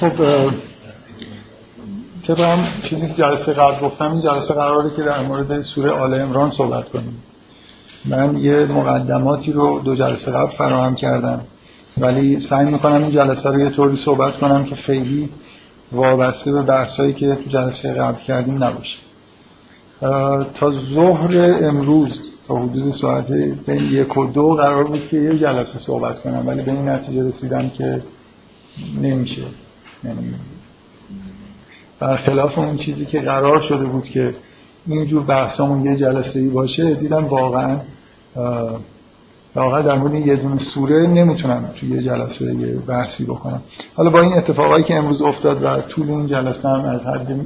خب طبعا چیزی که جلسه قبل گفتم این جلسه قراره که در مورد سوره آل امران صحبت کنیم. من یه مقدماتی رو دو جلسه قبل فراهم کردم ولی سعی می‌کنم این جلسه رو یه طوری صحبت کنم که خیلی وابسته به بحثایی که تو جلسه قبل کردیم نباشه. تا ظهر امروز تا حدود ساعت بین یک و دو قرار بود که یه جلسه صحبت کنم ولی به این نتیجه رسیدم که نمیشه. برخلاف اون چیزی که قرار شده بود که اینجور بحثامون یه جلسه ای باشه دیدم واقعا واقعا در مورد یه دونه سوره نمی‌تونم توی یه جلسه یه بحثی بکنم. حالا با این اتفاقایی که امروز افتاد و طول این جلسه هم از حد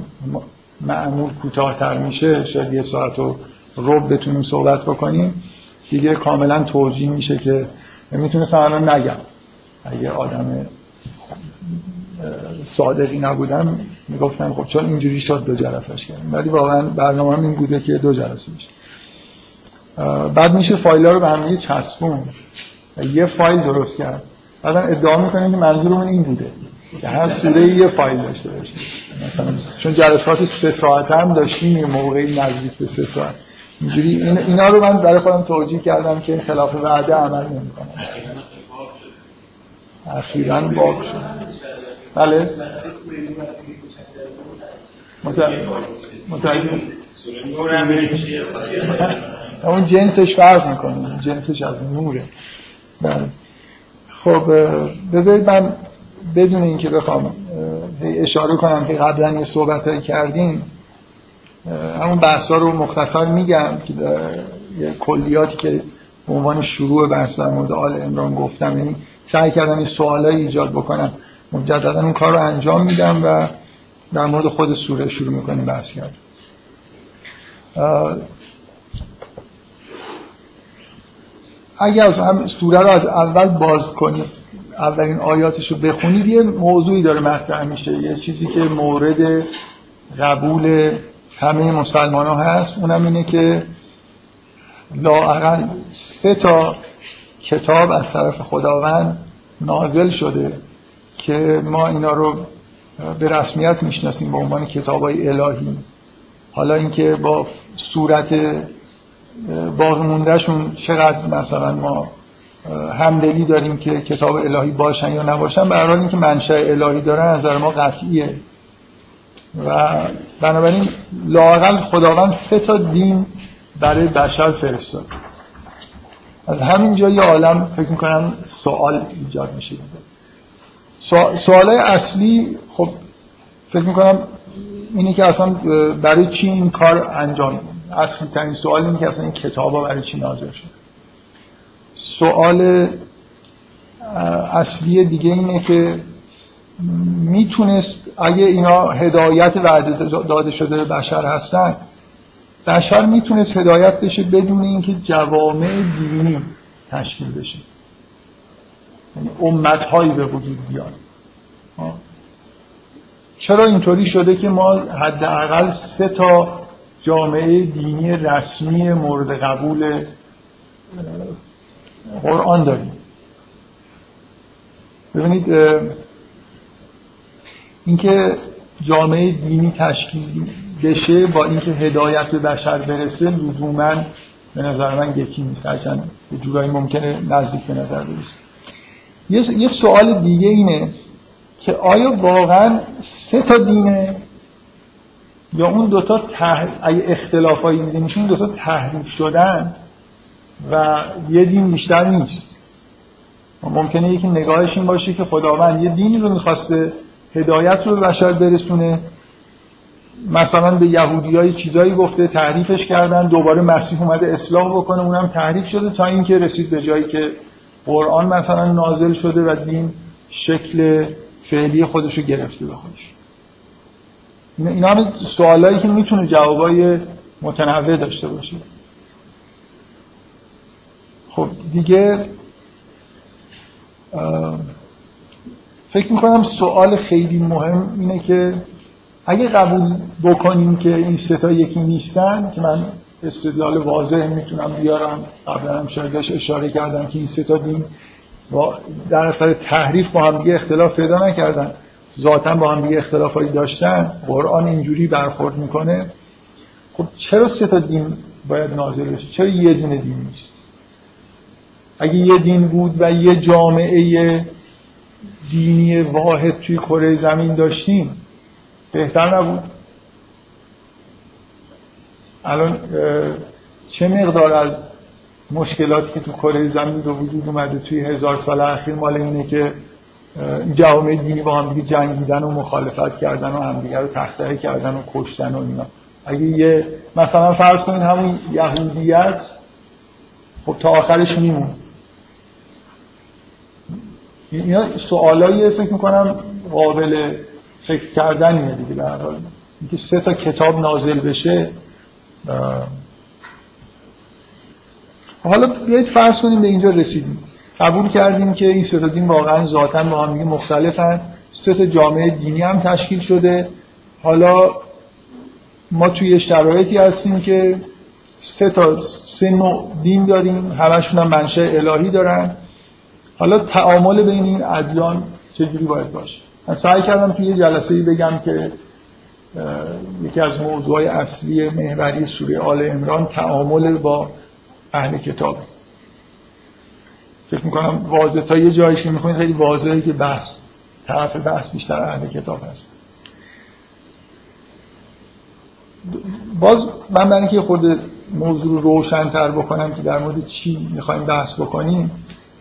معمول کوتاهتر میشه شاید یه ساعت و رب بتونیم صحبت بکنیم دیگه کاملا توجیه میشه که می‌تونستم الان نگم. اگه آدم صادقی نبودم می‌گفتم خب چون اینجوری شد دو جلسهش کردیم؟ ولی واقعا برنامه این بوده که دو جلسه میشه. بعد میشه فایل ها رو به هم چسبون. یه فایل درست کرد. بعدا ادعا می‌کنیم که منظورمون این بوده که هر سوره یه فایل داشته باشه. مثلا چون جلسات سه ساعت هم داشتیم یه موقعی نزدیک به سه ساعت. اینجوری اینا رو من برای خودم توجیه کردم که خلاف وعده عمل نمی‌کنم. اخیرا باب شد. بله. متوجه اون جنسش فرق می‌کنه. جنسش از نوره. بله. خب بذارید من بدون اینکه بخوام اشاره کنم که قبلا یه صحبت کردیم همون بحثا رو مختصر میگم که یه کلیاتی که به عنوان شروع بحث در مورد آل امران گفتم. یعنی سعی کردم این سوالایی ایجاد بکنم. مجددا اون کار رو انجام میدم و در مورد خود سوره شروع می‌کنیم بحث کرد اگر هم سوره رو از اول باز کنید اولین آیاتش رو بخونید یه موضوعی داره مطرح میشه. یه چیزی که مورد قبول همه مسلمان ها هست اونم اینه که لاعقل سه تا کتاب از طرف خداوند نازل شده. که ما اینا رو به رسمیت می‌شناسیم به عنوان کتاب های الهی. حالا اینکه با صورت باقی موندهشون چقدر مثلا ما همدلی داریم که کتاب الهی باشن یا نباشن به حال اینکه منشأ الهی دارن نظر ما قطعیه. و بنابراین لاقل خداوند سه تا دین برای بشر فرستاد. از همین جای عالم فکر می‌کنم سوال ایجاد میشه. سوال اصلی خب فکر می‌کنم اینه که اصلا برای چی این کار انجام اصلی ترین سوال اینه که اصلا این کتاب برای چی نازل شد سوال اصلی دیگه اینه که می‌تونست اگه اینا هدایت وعده داده شده به بشر هستن بشر می‌تونست هدایت بشه بدون اینکه جوامع دینی تشکیل بشه. یعنی امت هایی به وجود بیان. چرا اینطوری شده که ما حداقل سه تا جامعه دینی رسمی مورد قبول قرآن داریم؟ ببینید اینکه جامعه دینی تشکیل بشه با اینکه هدایت به بشر برسه لزوما به نظر من یکی نیست. هرچند به جورایی ممکنه نزدیک به نظر برسه. یه سوال دیگه اینه که آیا واقعا سه تا دینه؟ یا اون دوتا تح... اگه اختلافایی دیده میشه اون دوتا تحریف شدن و یه دین بیشتر نیست. ممکنه یکی نگاهش این باشه که خداوند یه دینی رو می‌خواسته هدایت رو به بشر برسونه. مثلا به یهودی های چیزایی گفته تحریفش کردن دوباره مسیح اومده اصلاح بکنه اونم تحریف شده تا اینکه رسید به جایی که قرآن مثلا نازل شده و دین شکل فعلی خودشو گرفته به خودش. اینا همه سوالایی که می‌تونه جوابای متنوع داشته باشه. خب دیگه فکر می‌کنم سوال خیلی مهم اینه که اگه قبول بکنیم که این ستا یکی نیستن که من استدلال واضح می‌تونم بیارم. قبلا هم شایدش اشاره کردم که این ستا دین در اثر تحریف با هم دیگه اختلاف پیدا نکردن. ذاتا با هم دیگه اختلافایی داشتن. قرآن اینجوری برخورد می‌کنه. خب چرا سه تا دین باید نازل بشه؟ چرا یه دونه دین نیست؟ اگه یه دین بود و یه جامعه دینی واحد توی کره زمین داشتیم بهتر نبود. الان چه مقدار از مشکلاتی که تو کره زمین به وجود اومده توی هزار سال اخیر مال اینه که جوامع دینی با هم جنگیدن و مخالفت کردن و همدیگه رو تخته کردن و کشتن و اینا. اگه یه مثلا فرض کنید همون یهودیت خب تا آخرش میمون. اینا سوالایی فکر می‌کنم قابل فکر کردنیه دیگه به حال. اینکه سه تا کتاب نازل بشه حالا بیایید فرض کنیم به اینجا رسیدیم. قبول کردیم که این سه دین واقعا ذاتا با هم مختلفن. سه تا جامعه دینی هم تشکیل شده. حالا ما توی شرایطی هستیم که سه تا سه نوع دین داریم. همشون هم منشه الهی دارن. حالا تعامل بین این ادیان چجوری باید باشه؟ من سعی کردم توی یه جلسه بگم که یکی از موضوعهای اصلی محوری سوره آل امران تعامل با اهل کتاب. فکر می‌کنم واضح تا یه جایش که می‌خونید خیلی واضحه که بحث طرف بحث بیشتر اهل کتاب هست. باز من برای اینکه خود موضوع رو روشن‌تر بکنم که در مورد چی می‌خوایم بحث بکنیم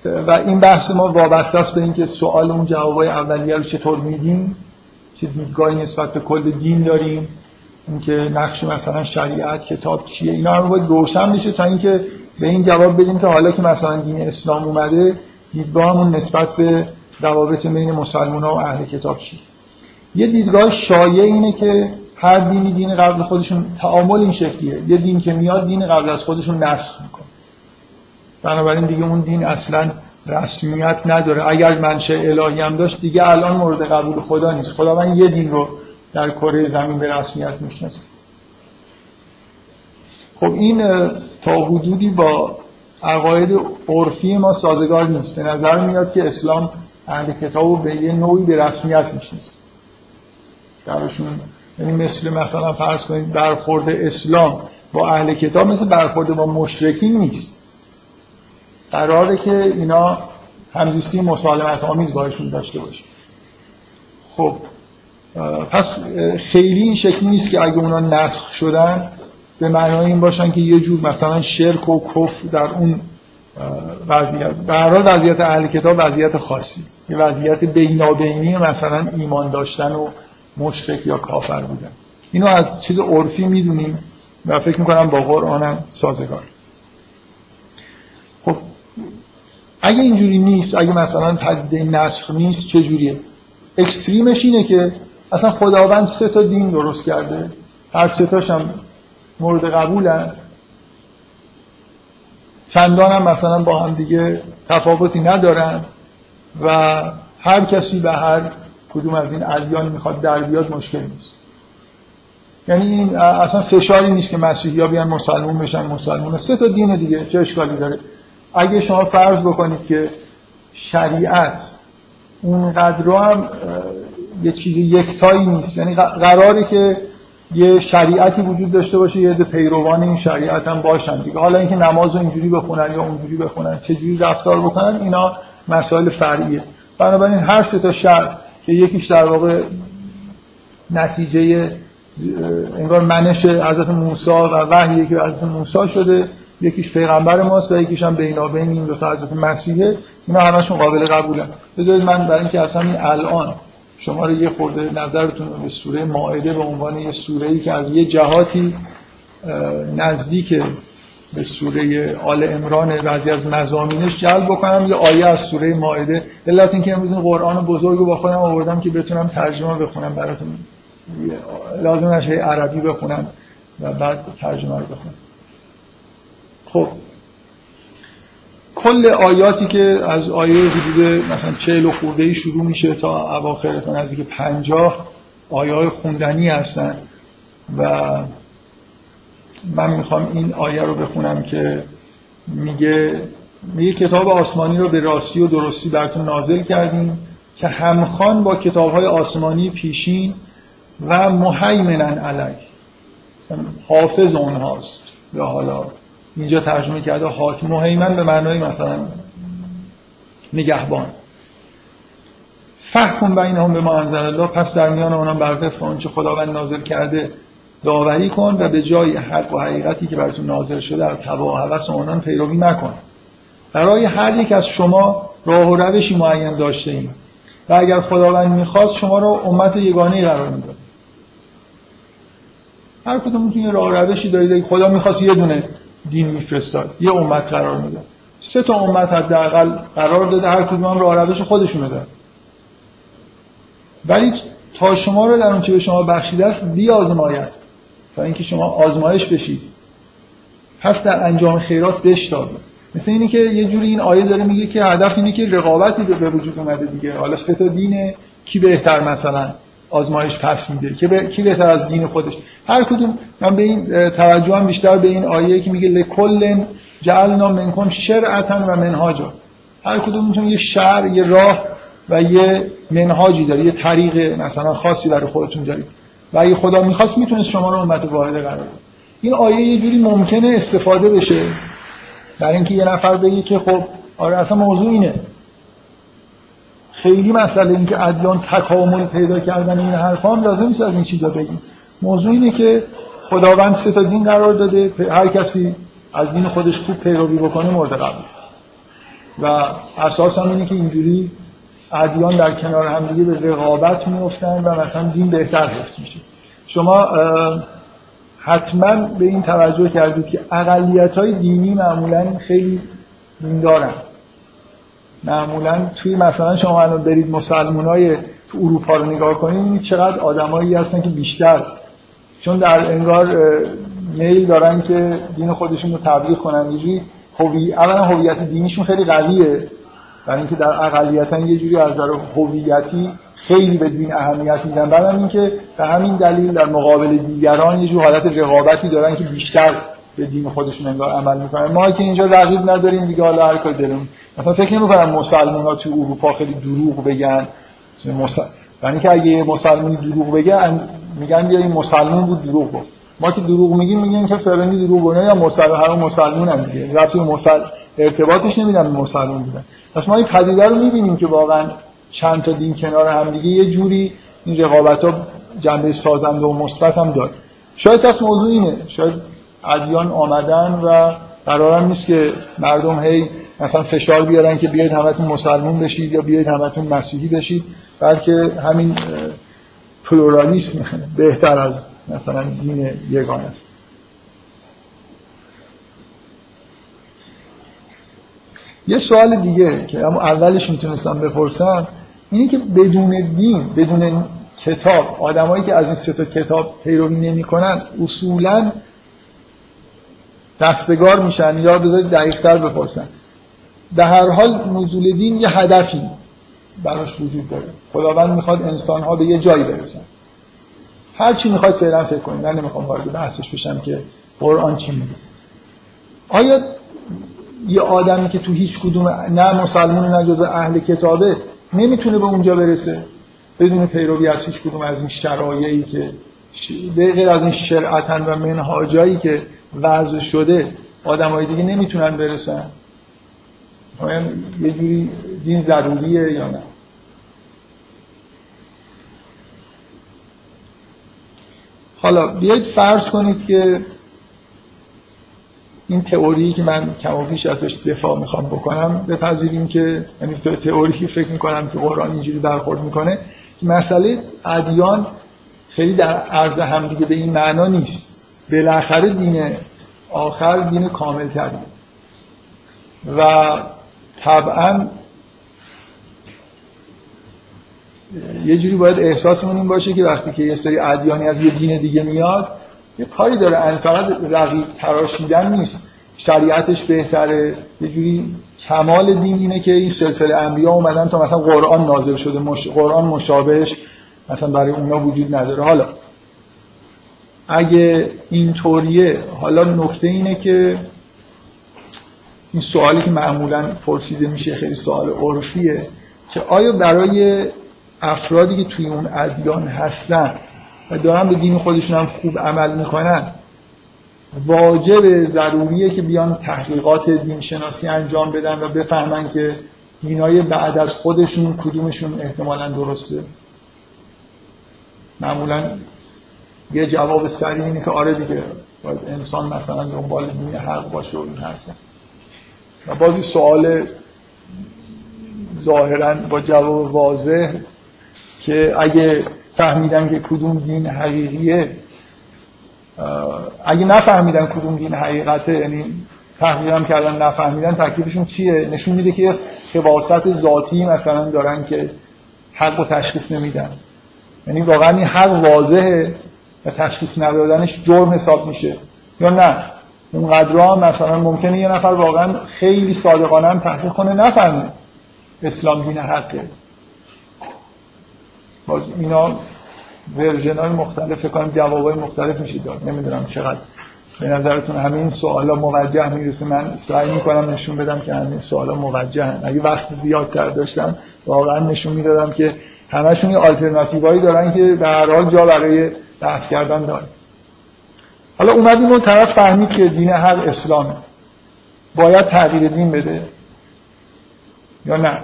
و این بحث ما وابسته است به اینکه سوال اون جوابای اولیه رو چطور میدیم. چه دیدگاهی نسبت به کل دین داریم اینکه نقش مثلا شریعت کتاب چیه اینا هم باید روشن بشه تا اینکه به این جواب بدیم که حالا که مثلا دین اسلام اومده دیدگاهمون نسبت به روابط بین مسلمان ها و اهل کتاب چیه. یه دیدگاه شایع اینه که هر دینی دین قبل خودشون تعامل این شکلیه. یه دین که میاد دین قبل از خودشون نسخ می‌کنه. بنابراین دیگه اون دین اصلا رسمیت نداره. اگر منشه الهی هم داشت دیگه الان مورد قبول خدا نیست. خدا من یه دین رو در کره زمین به رسمیت می‌شناسه خب این تا حدودی با عقاید عرفی ما سازگار نیست. به نظر میاد که اسلام اهل کتاب رو به یه نوعی به رسمیت می‌شناسه. درشون یعنی مثل مثلا فرض کنید برخورد اسلام با اهل کتاب مثل برخورد با مشرکین نیست. قراره که اینا همزیستی مسالمت آمیز باشون داشته باشه خب پس خیلی این شکلی نیست که اگه اونا نسخ شدن به معنای این باشن که یه جور مثلا شرک و کف در اون وضعیت. حال وضعیت اهل کتاب وضعیت خاصی. یه وضعیت بینابینی مثلا ایمان داشتن و مشرک یا کافر بودن. اینو از چیز عرفی می‌دونیم و فکر می‌کنم با قرآنم سازگار خب اگه اینجوری نیست اگه مثلا پدیده نسخ نیست چجوریه؟ اکستریمش اینه که اصلا خداوند سه تا دین درست کرده. هر سه تاشم مورد قبولن. چندان هم مثلا با هم دیگه تفاوتی ندارن و هر کسی به هر کدوم از این ادیان می‌خواد در بیاد مشکل نیست. یعنی این اصلا فشاری نیست که مسیحی ها بیان مسلمون بشن مسلمون سه تا دین دیگه چه اشکالی داره؟ اگه شما فرض بکنید که شریعت اونقدر هم یه چیز یکتایی نیست. یعنی قراره که یه شریعتی وجود داشته باشه یه ده پیروان این شریعت هم باشن. دیگه حالا اینکه نماز رو اینجوری بخونن یا اونجوری بخونن چجوری رفتار بکنن اینا مسائل فرعیه. بنابراین هر سه تا شر که یکیش در واقع نتیجه انگار منش حضرت موسی و وحی که حضرت موسی شده یکیش پیغمبر ماست و یکیش هم بینابین این دو تا حضرت مسیحه. اینا همشون قابل قبولن. بذارید من برای اینکه اصلا این الان شما رو یه خورده نظرتون به سوره مائده به عنوان یه سوره ای که از یه جهاتی نزدیک به سوره آل امران بعضی از مزامینش جلب بکنم. یه آیه از سوره مائده. علت اینکه امروز قرآن بزرگ رو با خودم آوردم که بتونم ترجمه بخونم براتون. لازم نشه عربی بخونم و بعد ترجمه رو بخونم. خب. کل آیاتی که از آیه حدود مثلا چهل و خورده شروع میشه تا اواخر تا نزدیک پنجاه آیه های خوندنی هستن و من می‌خوام این آیه رو بخونم که میگه میگه کتاب آسمانی رو به راستی و درستی براتون نازل کردیم که همخوان با کتاب های آسمانی پیشین و مهیمنن علی حافظ اونهاست. یا حالا اینجا ترجمه کرده حاکم مهیمن به معنای مثلا نگهبان. فحکم بینهم به ما انزل الله پس در میان اونان بر وفق آنچه خداوند نازل کرده داوری کن و به جای حق و حقیقتی که براتون نازل شده از هوا و هوس آنان پیروی مکن. برای هر یک از شما راه و روشی معین داشته ایم. و اگر خداوند می‌خواست شما را امت یگانه قرار می‌داد. هر کدومتون یه راه روشی دارید. خدا می‌خواست یه دونه دین میفرستاد. یه امت قرار می‌داد سه تا امت حداقل قرار داده هر کدوم راه روش خودشونو داره ولی تا شما رو در اون چه به شما بخشیده است بیازماید تا اینکه شما آزمایش بشید. پس در انجام خیرات بشتابید مثل اینه که یه جوری این آیه داره میگه که هدف اینه که رقابتی به وجود اومده دیگه. حالا سه تا دینه کی بهتر مثلا؟ آزمایش پس میده. که به... کی بهتر از دین خودش؟ هر کدوم. من به این توجه هم بیشتر به این آیه که میگه لکل جعلنا منکن شرعتا و منهاجا. هر کدومتون یه شعر یه راه و یه منهاجی داره یه طریق مثلا خاصی برای خودتون دارید. و اگه خدا می‌خواست می‌تونست شما رو امت واحده قرار بده. این آیه یه جوری ممکنه استفاده بشه. برای اینکه یه نفر بگه که خب آره اصلا موضوع اینه. خیلی مسئله این که ادیان تکامل پیدا کردن این حرفا هم لازم نیست از این چیزا بگیم. موضوع اینه که خداوند سه تا دین قرار داده هر کسی از دین خودش خوب پیروی بکنه مورد قبول. و اساس هم اینه که اینجوری ادیان در کنار هم دیگه به رقابت میفتن و مثلا دین بهتر حفظ میشه. شما حتما به این توجه کردید که اقلیت های دینی معمولا خیلی دین دارن معمولا توی مثلا شما الان برید مسلمان های تو اروپا رو نگاه کنید چقدر آدمایی هستن که بیشتر. چون در انگار میل دارن که دین خودشون رو تبلیغ کنن. یه هوی اولا هویت دینیشون خیلی قویه. برای اینکه در اقلیتا یه جوری از نظر هویتی خیلی به دین اهمیت میدن. بعدم اینکه به همین دلیل در مقابل دیگران یه جور حالت رقابتی دارن که بیشتر به دین خودشون انگار عمل می‌کنن. ما که اینجا رقیب نداریم دیگه حالا هر کار دلم مثلا فکر نمی‌کنم مسلمان ها تو اروپا خیلی دروغ بگن. یعنی که اگه مسلمانی دروغ بگن میگن بیا این مسلمان بود دروغ گفت. ما که دروغ میگیم میگن که فلانی دروغ گونه یا مسلمان هر مسلمان هم دیگه رفتی مسل... ارتباطش نمیدن مسلمان بودن. پس ما این پدیده رو می‌بینیم که واقعا چند تا دین کنار هم دیگه یه جوری این رقابت ها جنبه سازنده و مثبت هم داره. شاید پس موضوع اینه. شاید ادیان آمدن و قرارم نیست که مردم هی مثلا فشار بیارن که بیاید همتون مسلمون بشید یا بیاید همتون مسیحی بشید بلکه همین پلورالیسم بهتر از مثلا دین یگان است. یه سوال دیگه که اما اولش می‌تونستم بپرسم اینی که بدون دین بدون کتاب آدمایی که از این سه کتاب پیروی نمی‌کنن اصولا دستگار میشن یا بذارید دقیقتر بپرسن. در هر حال نزول دین یه هدفی براش وجود داره. خداوند می‌خواد انسان ها به یه جایی برسن. هر چی می‌خواد فعلا فکر کنید. من نمی‌خوام وارد بحثش بشم که قرآن چی میگه. آیا یه آدمی که تو هیچ کدوم نه مسلمان نه جز اهل کتابه نمی‌تونه به اونجا برسه؟ بدون پیروی از هیچ کدوم از این شرایعی که غیر از این شرعتن و منهاجایی که وضع شده آدمای دیگه نمی‌تونن برسن. یه جوری دین ضروریه یا نه؟ حالا بیایید فرض کنید که این تئوری که من کم و بیش ازش دفاع می‌خوام بکنم بپذیریم که یعنی تئوری فکر می‌کنم که قرآن اینجوری برخورد می‌کنه که مسئله ادیان خیلی در عرض همدیگه به این معنا نیست. بالاخره دین آخر دین کامل تری و طبعا یه جوری باید احساسمون این باشه که وقتی که یه سری ادیانی از یه دین دیگه میاد یه کاری داره. فقط رقیب تراشیدن نیست. شریعتش بهتره. یه جوری کمال دین اینه که این سلسله انبیا اومدن تا مثلا قرآن نازل شده. قرآن مشابهش مثلا برای اونا وجود نداره. حالا اگه این طوریه حالا نکته اینه که این سوالی که معمولا پرسیده میشه خیلی سوال عرفیه که آیا برای افرادی که توی اون ادیان هستن و دارن به دین خودشون هم خوب عمل می‌کنن واجب ضروریه که بیان تحقیقات دین شناسی انجام بدن و بفهمن که دینای بعد از خودشون کدومشون احتمالا درسته؟ معمولا یه جواب سریع اینه که آره دیگه باید انسان مثلا دنبال دین حق باشه و این حرفا و بازی سوال ظاهرا با جواب واضح که اگه فهمیدن که کدوم دین حقیقیه اگه نفهمیدن کدوم دین حقیقته یعنی تحقیق هم کردن نفهمیدن تکلیفشون چیه؟ نشون میده که خواست ذاتی مثلا دارن که حق و تشخیص نمیدن. یعنی واقعا این حق واضحه. و تشخیص ندادنش جرم حساب میشه. یا نه. اونقدر هم مثلا ممکنه یه نفر واقعا خیلی صادقانه هم تحقیق کنه نفهمه اسلام دین حقه. باز اینا ورژن های مختلف کنم جواب های مختلف میشه داد. نمی‌دونم چقدر. به نظرتون همه این سوالا موجه می‌رسه. من سعی می‌کنم نشون بدم که همه این سوالا موجه هم. اگه وقت زیادتر داشتم واقعا نشون می‌دادم که همشون یه آلترناتیوهایی دارن که به هر حال جا برای بحث کردن داره. حالا اومدیم اون طرف فهمید که دین حق اسلامه باید تغییر دین بده یا نه.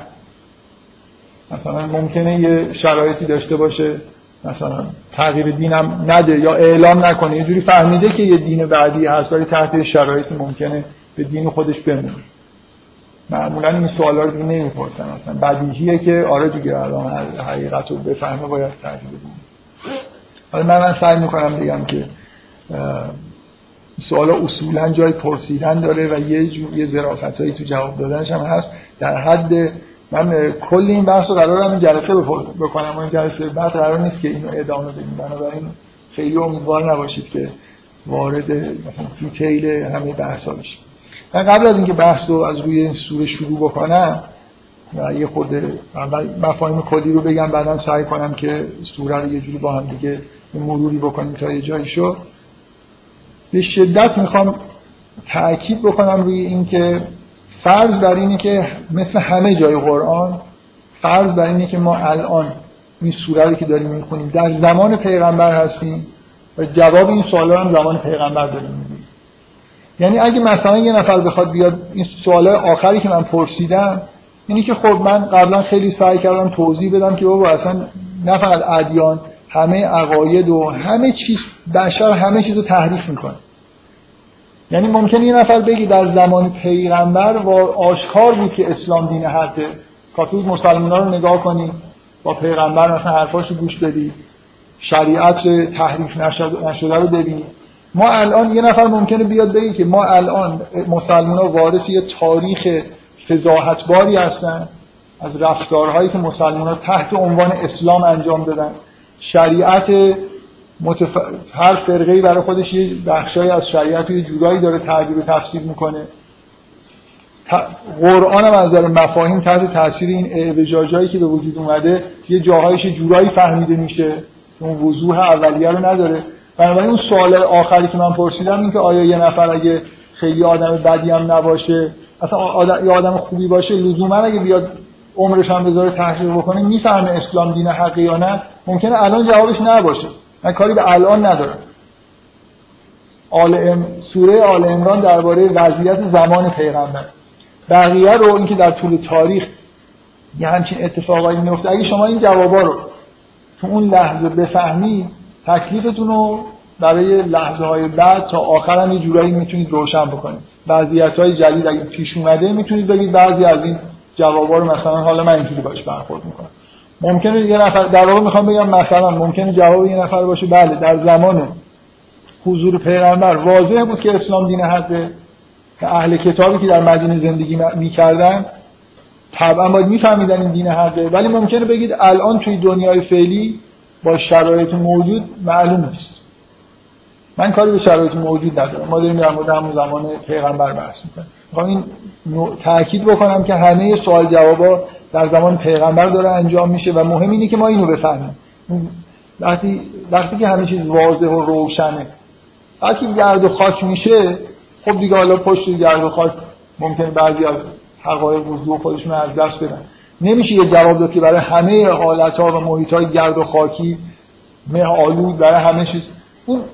مثلا ممکنه یه شرایطی داشته باشه مثلا تغییر دینم نده یا اعلام نکنه. یه جوری فهمیده که یه دین بعدی هست ولی تحت شرایطی ممکنه به دین خودش بمونه. معمولا این سوالا رو نمی‌پرسن. مثلا بدیهیه که آره دیگه الان حقیقت رو بفهمه باید تغییر دین. حالا من, من سعی می‌کنم بگم که سوال اصولا جای پرسیدن داره و یه جور یه ظرافت هایی تو جواب دادنش هم هست. در حد من کل این بحث رو قرارم این جلسه بکنم. و این جلسه بعد قرار نیست که اینو ادامه بدیم. بنابراین خیلی امیدوار نباشید که وارد مثلا دیتیل همه بحث ها بشیم. من قبل از اینکه بحث رو از روی این سوره شروع بکنم و یه خورده مفاهیم کلی رو بگم بعدا سعی کنم که سوره رو یه جوری با هم دیگه مروری بکنیم تا یه جایی شو به شدت می‌خوام تأکید بکنم روی اینکه فرض بر اینه که مثل همه جای قرآن فرض بر اینه که ما الان این سوره رو که داریم می‌خونیم در زمان پیغمبر هستیم و جواب این سوالا هم زمان پیغمبر داریم میدیم یعنی اگه مثلا یه نفر بخواد بیاد این سوال آخری که من پرسیدم اینی که خب من قبلا خیلی سعی کردم توضیح بدم که بابا اصلا نه فقط ادیان همه عقاید و همه چیز بشر همه چیز رو تحریف می‌کنه. یعنی ممکنه یه نفر بگی در زمان پیغمبر و آشکار بود که اسلام دین حقه. کافی بود مسلمان رو نگاه کنی با پیغمبر مثلا حرفاشو گوش بدی. شریعت تحریف نشده رو ببینی. ما الان یه نفر ممکنه بیاد بگی که ما الان مسلمان ها وارث یه تاریخ فضاحتباری هستن از رفتارهایی که مسلمان ها تحت عنوان اسلام انجام دادن. شریعت متف... هر فرقه برای خودش یه بخشای از شریعت یه جورایی داره تعبیر و تفسیر می‌کنه. قرآن هم از نظر مفاهیم تحت تاثیر این اعوجاجایی که به وجود اومده یه جاهایش جورایی فهمیده میشه. اون وضوح اولیه رو نداره. بنابراین اون سوال آخری که من پرسیدم این که آیا یه نفر اگه خیلی آدم بدی هم نباشه اصلا آدم, یه آدم خوبی باشه لزوما اگه بیاد عمرش هم بذاره تحقیق بکنه می‌فهمه اسلام دین حقی یا نه؟ ممکنه الان جوابش نباشه. من کاری به الان ندارم. آل ام... سوره آل امران درباره وضعیت زمان پیغمبر. بقیه رو اینکه در طول تاریخ یه همچین اتفاقایی میفته اگه شما این جوابا رو تو اون لحظه بفهمی تکلیفتون رو برای لحظه های بعد تا آخر هم یه جورایی می‌تونید روشن بکنید. وضعیت های جدید اگه پیش اومده می‌تونید بگید بعضی از این جوابا رو مثلا حالا من اینجوری باش برخورد می‌کنم. ممکنه یه نفر در واقع می‌خوام بگم مثلا ممکنه جواب یه نفر باشه بله در زمان حضور پیغمبر واضح بود که اسلام دین حقه و اهل کتابی که در مدینه زندگی می‌کردن طبعا باید میفهمیدن این دین حقه. ولی ممکنه بگید الان توی دنیای فعلی با شرایط موجود معلوم نیست. من کاری به شرایط موجود ندارم. ما داریم در مورد همون زمان پیغمبر بحث می‌کنیم. این تاکید بکنم که همه سوال جوابا در زمان پیغمبر داره انجام میشه و مهم اینه که ما اینو بفهمیم. وقتی وقتی که همه چیز واضح و روشنه. وقتی گرد و خاک میشه خب دیگه حالا پشت گرد و خاک ممکنه بعضی از حقایق وضوح خودشون از دست بدن. نمیشه یه جواب داد که برای همه حالت ها و محیط های گرد و خاکی مه آلود برای همه چیز. اون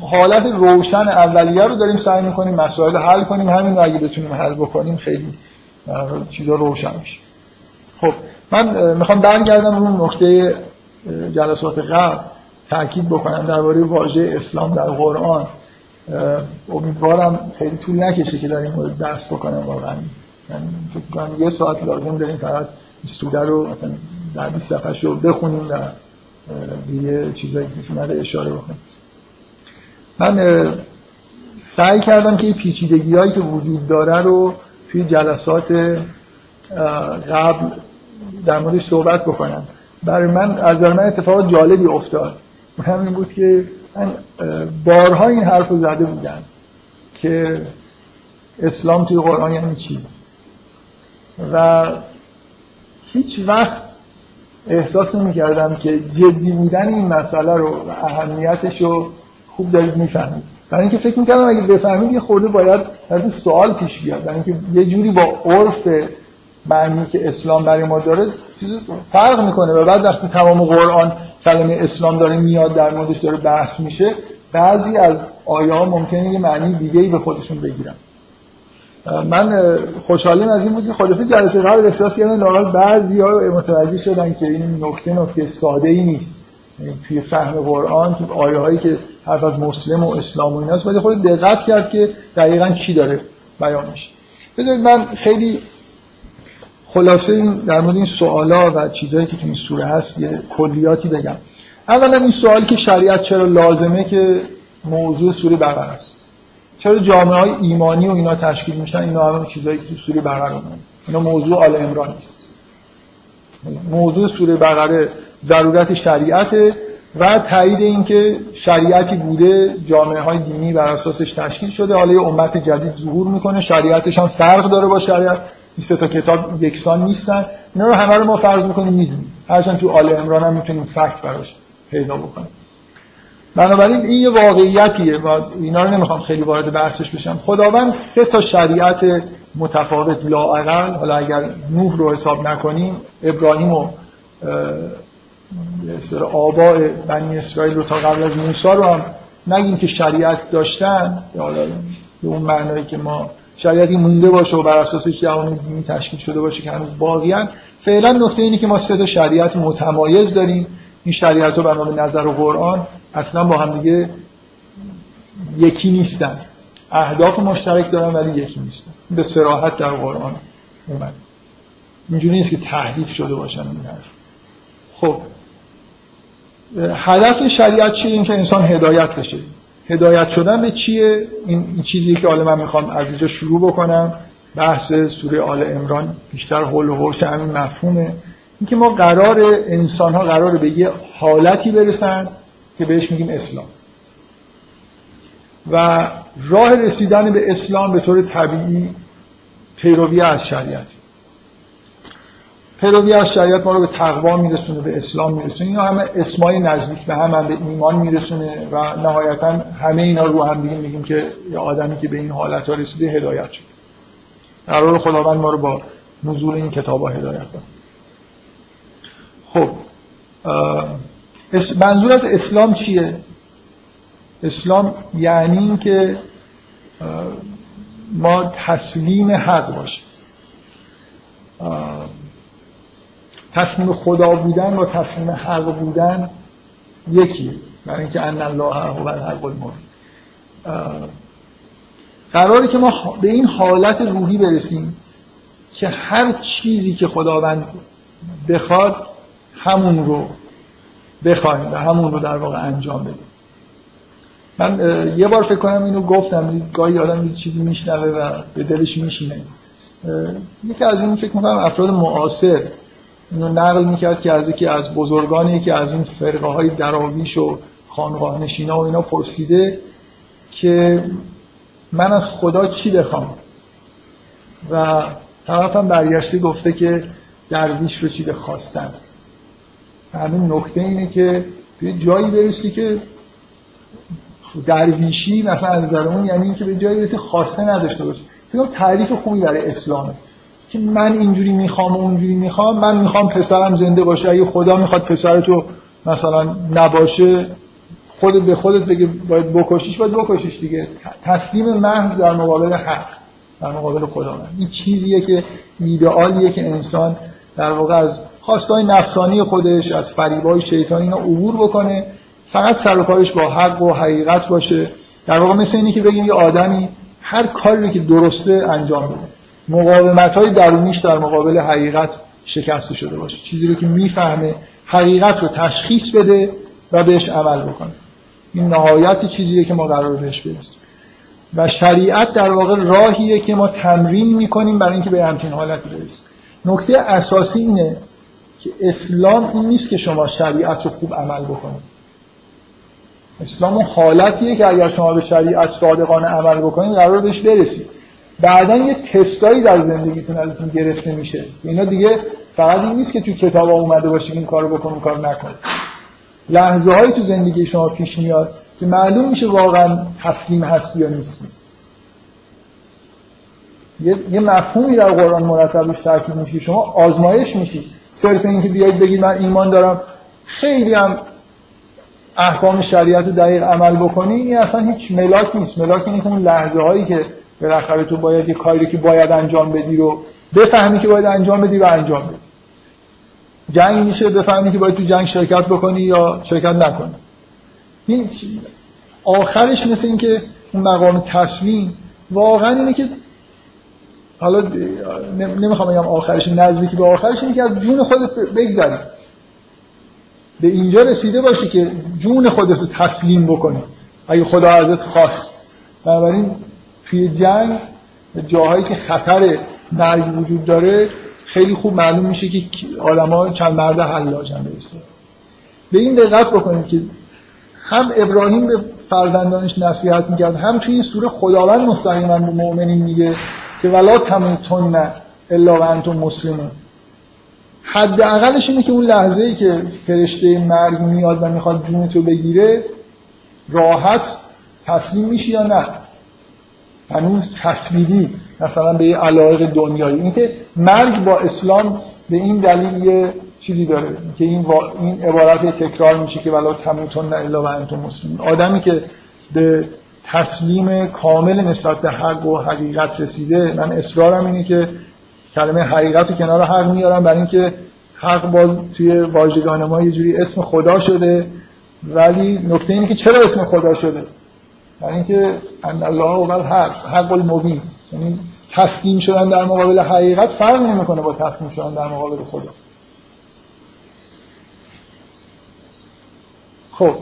حالت روشن اولیه رو داریم سعی می‌کنیم مسائل حل کنیم همین اگه بتونیم حل بکنیم خیلی چیزا روشن میشه. خب من می‌خوام برگردم اون نقطه جلسات قبل تاکید بکنم درباره واژه اسلام در قرآن. امیدوارم خیلی طول نکشه که در این مورد درس بکنم واقعا. یعنی یه ساعت لازم داریم فقط استوده رو مثلا در 20 صفحه رو بخونیم و یه چیزایی که اشاره بکنیم. من سعی کردم که پیچیدگی هایی که وجود داره رو توی جلسات قبل در موردش صحبت بکنم. برای من از من اتفاق جالبی افتاد. همین بود که من بارها این حرف رو زده بودم که اسلام توی قرآن یعنی چی؟ و هیچ وقت احساس نمی کردم که جدی بودن این مسئله رو و اهمیتش رو خوب دارید می‌فهمید. برای اینکه فکر می‌کردم اگه بفهمید یه خورده باید از سوال پیش بیاد. برای اینکه یه جوری با عرف معنی که اسلام برای ما داره چیز فرق می‌کنه. و بعد وقتی تمام قرآن کلمه اسلام داره میاد در موردش داره بحث میشه بعضی از آیه ها ممکنه یه معنی دیگه ای به خودشون بگیرن. من خوشحالیم از این بود که خلاصه جلسه قبل احساس کردن بعضی ها متوجه شدن که این نکته نکته ساده ای نیست. توی فهم قرآن توی آیه هایی که حرف از مسلم و اسلام و ایناست باید خود دقت کرد که دقیقا چی داره بیان میشه بذارید من خیلی خلاصه این در مورد این سوالا و چیزهایی که تو این سوره هست یه کلیاتی بگم. اولا این سوال که شریعت چرا لازمه که موضوع سوره بقره است؟ چرا جامعه های ایمانی و اینا تشکیل میشن؟ اینا همه چیزایی که تو سوره بقره اومده اینا موضوع آل عمران نیست. موضوع سوره بقره ضرورت شریعته و تایید اینکه شریعتی بوده جامعه های دینی بر اساسش تشکیل شده. حالا یه امت جدید ظهور می‌کنه شریعتش هم فرق داره با شریعت. این تا کتاب یکسان نیستن. اینا رو همه رو ما فرض می‌کنیم می‌دونیم. هرچند تو آل عمران هم می‌تونیم فکت براش پیدا بکنیم. بنابراین این یه واقعیتیه و اینا رو نمی‌خوام خیلی وارد بحثش بشم. خداوند سه تا شریعت متفاوت لااقل. حالا اگر نوح رو حساب نکنیم ابراهیم و سر آباء بنی اسرائیل رو تا قبل از موسی رو هم نگیم که شریعت داشتن. حالا به اون معنایی که ما شریعتی مونده باشه و بر اساس که اون دینی تشکیل شده باشه که هنوز باقیان فعلا نکته اینه که ما سه تا شریعت متمایز داریم. این شریعت رو بنا نظر و قرآن اصلا با هم دیگه یکی نیستن. اهداف مشترک دارن ولی یکی نیستن. به سراحت در قرآن اومد. اینجوری نیست که تحریف شده باشن این حرف. خب. هدف شریعت چیه؟ اینکه انسان هدایت بشه. هدایت شدن به چیه؟ این, چیزی که حالا من می‌خوام از اینجا شروع بکنم. بحث سوره آل امران بیشتر حول و حوش همین مفهومه. اینکه ما قرار انسان ها قرار به یه حالتی برسن که بهش میگیم اسلام. و راه رسیدن به اسلام به طور طبیعی پیروی از شریعت. پیروی از شریعت ما رو به تقوا میرسونه به اسلام میرسونه. اینا همه اسمای نزدیک به هم, به ایمان میرسونه و نهایتا همه اینا رو هم دیگه میگیم که یه آدمی که به این حالت ها رسیده هدایت شد. قرار خداوند ما رو با نزول این کتاب ها هدایت کنه خب منظور از اسلام چیه؟ اسلام یعنی این که ما تسلیم حق باشیم. تسلیم خدا بودن و تسلیم حق بودن یکی برای اینکه ان الله هو الحق المبین قراره که ما به این حالت روحی برسیم که هر چیزی که خداوند بخواد همون رو بخوایم و همون رو در واقع انجام بدیم. من یه بار فکر کنم اینو گفتم گاهی آدم یه چیزی میشنوه و به دلش میشینه. یکی از این فکر می‌کنم افراد معاصر اینو نقل می‌کرد که از یکی از بزرگانی که از این فرقه های دراویش و خانقاه نشینا و اینا پرسیده که من از خدا چی بخوام؟ و طرفم برگشته گفته که درویش رو چی بخواستن همین نکته اینه که به جایی برسی که درویشی مثلا از اون یعنی اینکه به جایی برسی خواسته نداشته باشه. فکر تعریف خوبی برای اسلامه. که من اینجوری می‌خوام و اونجوری می‌خوام من می‌خوام پسرم زنده باشه. اگه خدا می‌خواد پسرتو مثلا نباشه خودت به خودت بگه باید بکشیش باید بکشیش دیگه. تسلیم محض در مقابل حق در مقابل خدا. من. این چیزیه که ایدئالیه که انسان در واقع از خواستای نفسانی خودش از فریبای شیطانی اینا عبور بکنه. فقط سر و کارش با حق و حقیقت باشه. در واقع مثل اینی که بگیم یه آدمی هر کاری که درسته انجام بده مقاومت های درونیش در مقابل حقیقت شکسته شده باشه. چیزی رو که می‌فهمه حقیقت رو تشخیص بده و بهش عمل بکنه. این نهایت چیزیه که ما قرار بهش برسیم. و شریعت در واقع راهیه که ما تمرین می‌کنیم برای اینکه به همچین حالتی برسیم. نکته اساسی اینه که اسلام این نیست که شما شریعت رو خوب عمل بکنید. اسلام اون حالتیه که اگر شما به شریعت صادقانه عمل بکنید قرار بهش برسید. بعدا یه تستایی در زندگیتون ازتون گرفته میشه. اینا دیگه فقط این نیست که تو کتاب اومده باشه این کارو بکن اون کار نکن لحظه هایی تو زندگی شما پیش میاد که معلوم میشه واقعا تسلیم هستی یا نیستی. یه, یه مفهومی در قرآن مرتب روش تاکید میشه شما آزمایش میشی صرف اینکه بیاید بگید من ایمان دارم. خیلی هم احکام شریعت رو دقیق عمل بکنی این اصلا هیچ ملاک نیست. ملاک اینه که اون لحظه هایی که بالاخره تو باید یه کاری که باید انجام بدی رو بفهمی که باید انجام بدی و انجام بدی. جنگ میشه بفهمی که باید تو جنگ شرکت بکنی یا شرکت نکنی. این آخرش مثل اینکه اون مقام تسلیم واقعا اینه که حالا نمی‌خوام بگم آخرش نزدیکی به آخرش اینه که از جون خودت بگذری. به اینجا رسیده باشی که جون خودت رو تسلیم بکنی. اگه خدا ازت خواست. بنابراین توی جنگ جاهایی که خطر مرگ وجود داره خیلی خوب معلوم میشه که ها چند مرد حلاجن برسه. به این دقت بکنید که هم ابراهیم به فرزندانش نصیحت می‌کرد هم توی این سوره خداوند مستقیما به مؤمنین میگه که ولا تموتن الا و انتم مسلمون. حداقلش اینه که اون لحظه ای که فرشته مرگ میاد و می‌خواد جونتو بگیره راحت تسلیم میشی یا نه؟ هنوز تصویری مثلا به یه علایق دنیایی. اینکه مرگ با اسلام به این دلیل یه چیزی داره که این, این عبارت تکرار میشه که ولا تموتن الا و انتم مسلمون. آدمی که به تسلیم کامل نسبت به حق و حقیقت رسیده من اصرارم اینه که کلمه حقیقت رو کنار حق میارم برای اینکه حق باز توی واژگان ما یه جوری اسم خدا شده. ولی نکته اینه که چرا اسم خدا شده؟ برای اینکه ان الله هو الحق حق المبین. یعنی تسلیم شدن در مقابل حقیقت فرق نمی‌کنه با تسلیم شدن در مقابل خدا. خب.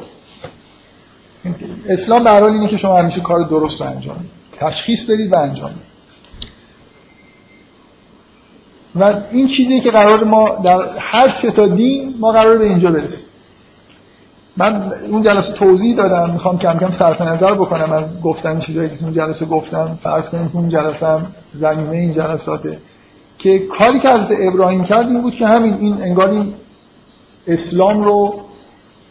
اسلام به اینه که شما همیشه کار درست رو انجام تشخیص بدید و انجام و این چیزی که قرار ما در هر سه تا دین ما قرار به اینجا برسیم. من اون جلسه توضیح دادم می‌خوام کم کم صرف نظر بکنم از گفتن چیزایی که اون جلسه گفتم. فرض کنیم اون جلسه هم زمینه این جلساته. که کاری که از ابراهیم کرد این بود که همین این انگار اسلام رو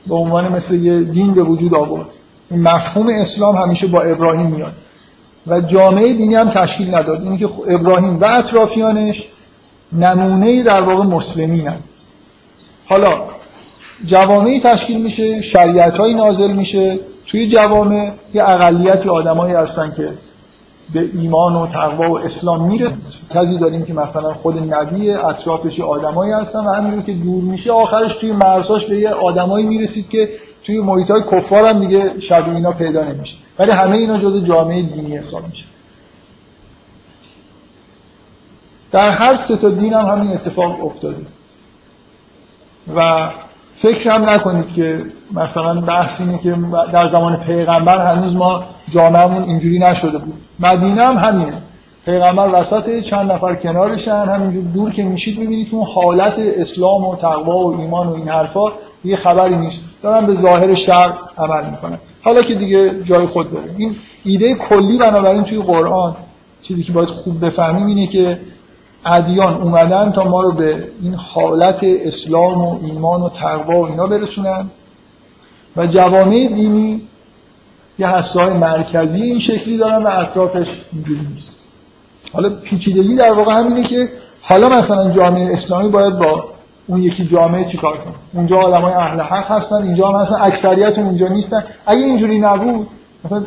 به عنوان مثل یه دین به وجود آورد. مفهوم اسلام همیشه با ابراهیم میاد. و جامعه دینی هم تشکیل نداد. اینی که ابراهیم و اطرافیانش نمونه در واقع مسلمین حالا جوامعی تشکیل میشه شریعت نازل میشه. توی جوامع یه اقلیتی آدمایی هستن که به ایمان و تقوا و اسلام می‌رسن. کسی داریم که مثلا خود نبی اطرافش آدمایی هستن و همین که دور میشه آخرش توی مرزاش به یه آدمایی می‌رسید که توی محیط های کفار هم دیگه شبیه اینا پیدا نمیشه. ولی همه اینا جز جامعه دینی حساب میشه. در هر سه تا دین هم همین اتفاق افتاده. و فکر هم نکنید که مثلا بحث اینه که در زمان پیغمبر هنوز ما جامعهمون اینجوری نشده بود. مدینه هم همینه. پیغمبر وسط چند نفر کنارشن همینجور دور که میشید می‌بینید اون حالت اسلام و تقوا و ایمان و این حرفا یه خبری نیست. دارن به ظاهر شر عمل می‌کنن. حالا که دیگه جای خود داره این ایده کلی بنابراین توی قرآن چیزی که باید خوب بفهمیم اینه که ادیان اومدن تا ما رو به این حالت اسلام و ایمان و تقوا و اینا برسونن. و جوامع دینی یه هسته مرکزی این شکلی دارن و اطرافش اینجوری نیست. حالا پیچیدگی در واقع همینه که حالا مثلا جامعه اسلامی باید با اون یکی جامعه چیکار کنه؟ اونجا آدمای اهل حق هستن اینجا هم مثلا اکثریت اونجا نیستن. اگه اینجوری نبود مثلا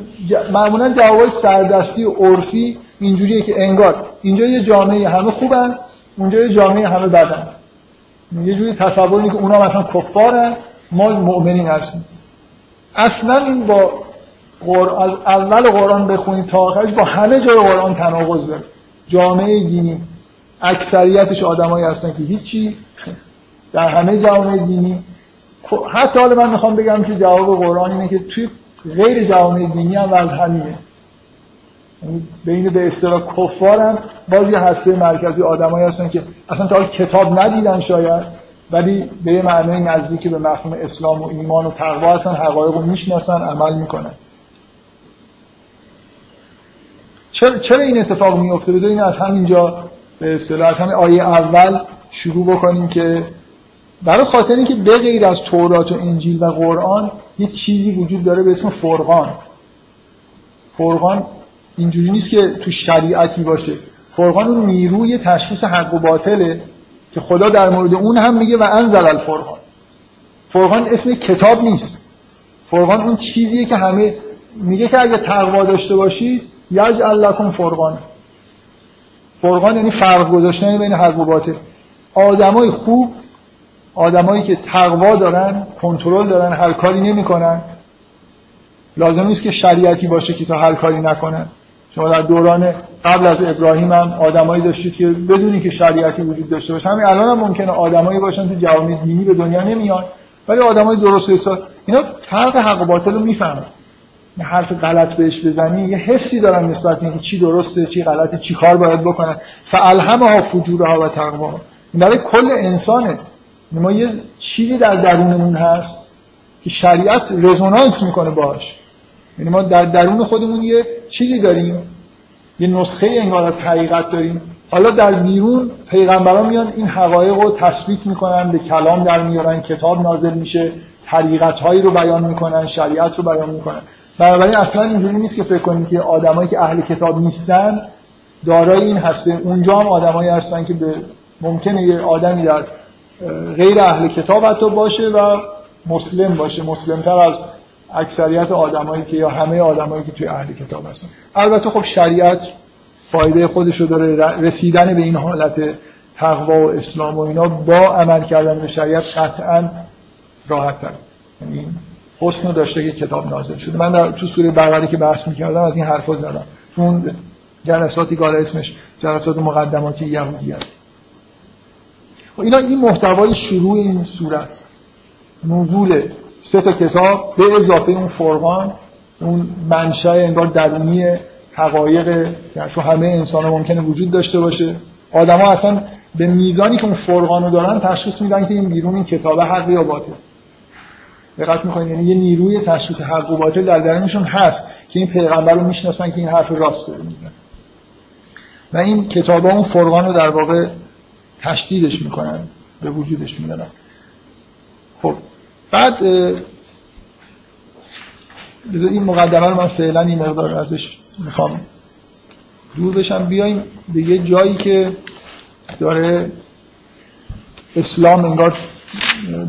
معمولا جواب سردستی عرفی اینجوریه که انگار اینجا یه جامعه همه خوبن اونجا یه جامعه همه بدن. یه جوری تصور که اونا مثلا کفارن ما مؤمنین هستیم. اصلا این با از اول قرآن بخونید تا آخرش با همه جای قرآن تناقض داره. جامعه دینی. اکثریتش آدمایی هستن که هیچی در همه جامعه دینی. حتی حالا من می‌خوام بگم که جواب قرآن اینه که توی غیر جامعه دینی هم وضع همینه. بین به اصطلاح کفارم باز یه هسته مرکزی آدمایی هستن که اصلا تا کتاب ندیدن شاید ولی به معنی نزدیک به مفهوم اسلام و ایمان و تقوا هستن حقایق رو می‌شناسن عمل می‌کنن. چرا, چرا این اتفاق میفته بذارین از همینجا به اصطلاح از همین آیه اول شروع بکنیم که برای خاطر اینکه به از تورات و انجیل و قرآن یه چیزی وجود داره به اسم فرقان. فرقان اینجوری نیست که تو شریعتی باشه. فرقان اون نیروی تشخیص حق و باطله که خدا در مورد اون هم میگه و انزل الفرقان. فرقان اسم کتاب نیست. فرقان اون چیزیه که همه میگه که اگه تقوا داشته باشید یجعل لکم فرقان. فرقان یعنی فرق گذاشتن بین حق و باطل. آدمای خوب آدمایی که تقوا دارن کنترل دارن هر کاری نمی‌کنن. لازم نیست که شریعتی باشه که تا هر کاری نکنن. شما در دوران قبل از ابراهیم هم آدمایی داشتید که بدونی که شریعتی وجود داشته باشه. همین الان هم ممکنه آدمایی باشن تو جوامع دینی به دنیا نمیان ولی آدمای درست حساب اینا فرق حق و باطل رو می‌فهمن. حرف غلط بهش بزنی یه حسی دارن نسبت به چی درسته چی غلطه چی کار باید بکنن. فالهمها فجورها و تقوا برای کل انسانه. ما یه چیزی در درونمون هست که شریعت رزونانس می‌کنه باش یعنی ما در درون خودمون یه چیزی داریم یه نسخه انگار از حقیقت داریم. حالا در بیرون پیغمبران میان این حقایق رو تثبیت می‌کنن به کلام در میارن کتاب نازل میشه حقیقت هایی رو بیان می‌کنن شریعت رو بیان می‌کنن. بنابراین اصلا اینجوری نیست که فکر کنیم که آدمایی که اهل کتاب نیستن دارای این هسته. اونجا هم آدمایی هستن که به ممکنه یه آدمی در غیر اهل کتاب حتی باشه و مسلم باشه. مسلمتر از اکثریت آدمایی که یا همه آدمایی که توی اهل کتاب هستن. البته خب شریعت فایده خودش رو داره رسیدن به این حالت تقوا و اسلام و اینا با عمل کردن به شریعت قطعا راحت تر یعنی حسن داشته که کتاب نازل شده. من در تو سوره بقره که بحث می‌کردم از این حرفا زدم. اون جلساتی که اسمش جلسات مقدماتی یهودی هست. و اینا این محتوای شروع این سوره است. نزول سه تا کتاب. به اضافه اون فرقان اون منشأ انگار درونی حقایق که تو همه انسان ممکنه وجود داشته باشه. آدما اصلا به میزانی که اون فرقانو دارن تشخیص میدن که این بیرون این کتاب حق یا باطل. دقت می‌کنید؟ یعنی یه نیروی تشخیص حق و باطل در درونشون هست که این پیغمبر رو می‌شناسن که این حرف راست داره میزن و این کتاب اون فرقان رو در واقع تشدیدش می‌کنن به وجودش میدن خب بعد بذار این مقدمه رو من فعلا این مقدار ازش می‌خوام دور بشم. بیایم به یه جایی که داره اسلام انگار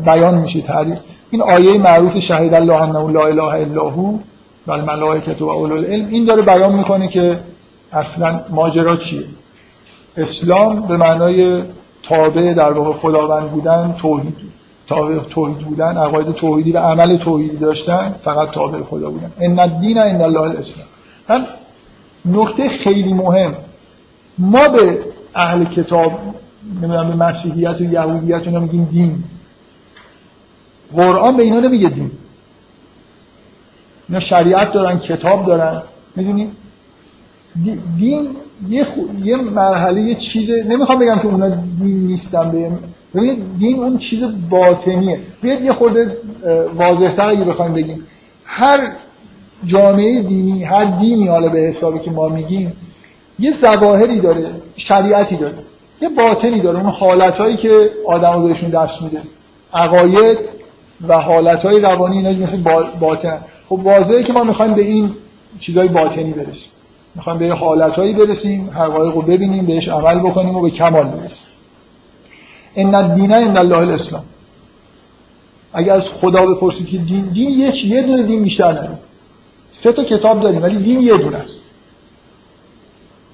بیان میشه تعریف. این آیه معروف شهید الله انه لا اله الا هو و الملائکه و اولو العلم. این داره بیان می‌کنه که اصلا ماجرا چیه. اسلام به معنای تابع در واقع خداوند بودن توحید. تابع توحید بودن عقاید توحیدی و عمل توحیدی داشتن فقط تابع خدا بودن. ان الدین عند الله الاسلام. هم نکته خیلی مهم ما به اهل کتاب نمی‌دونم به مسیحیت و یهودیت اینا میگیم دین. قرآن به اینا نمیگه دین. اینا شریعت دارن کتاب دارن. می‌دونی؟ دین یه, خو... یه مرحله یه چیز نمی‌خوام بگم که اونا دین نیستن به ببینید دین اون چیز باطنیه. بیاید یه خورده واضحتر اگه بخوایم بگیم. هر جامعه دینی هر دینی حالا به حسابی که ما میگیم یه ظواهری داره شریعتی داره. یه باطنی داره. اون حالتهایی که آدم بهشون دست میده. عقاید و حالتهای روانی اینا مثل باطن خب واضحه که ما می‌خوایم به این چیزای باطنی برسیم. می‌خوایم به حالتهایی برسیم حقایق رو ببینیم بهش عمل بکنیم و به کمال برسیم. ان الدین ان الله الاسلام اگه از خدا بپرسید که دین دین یک یه دونه دین بیشتر نداره. سه تا کتاب داریم ولی دین یه دونه است.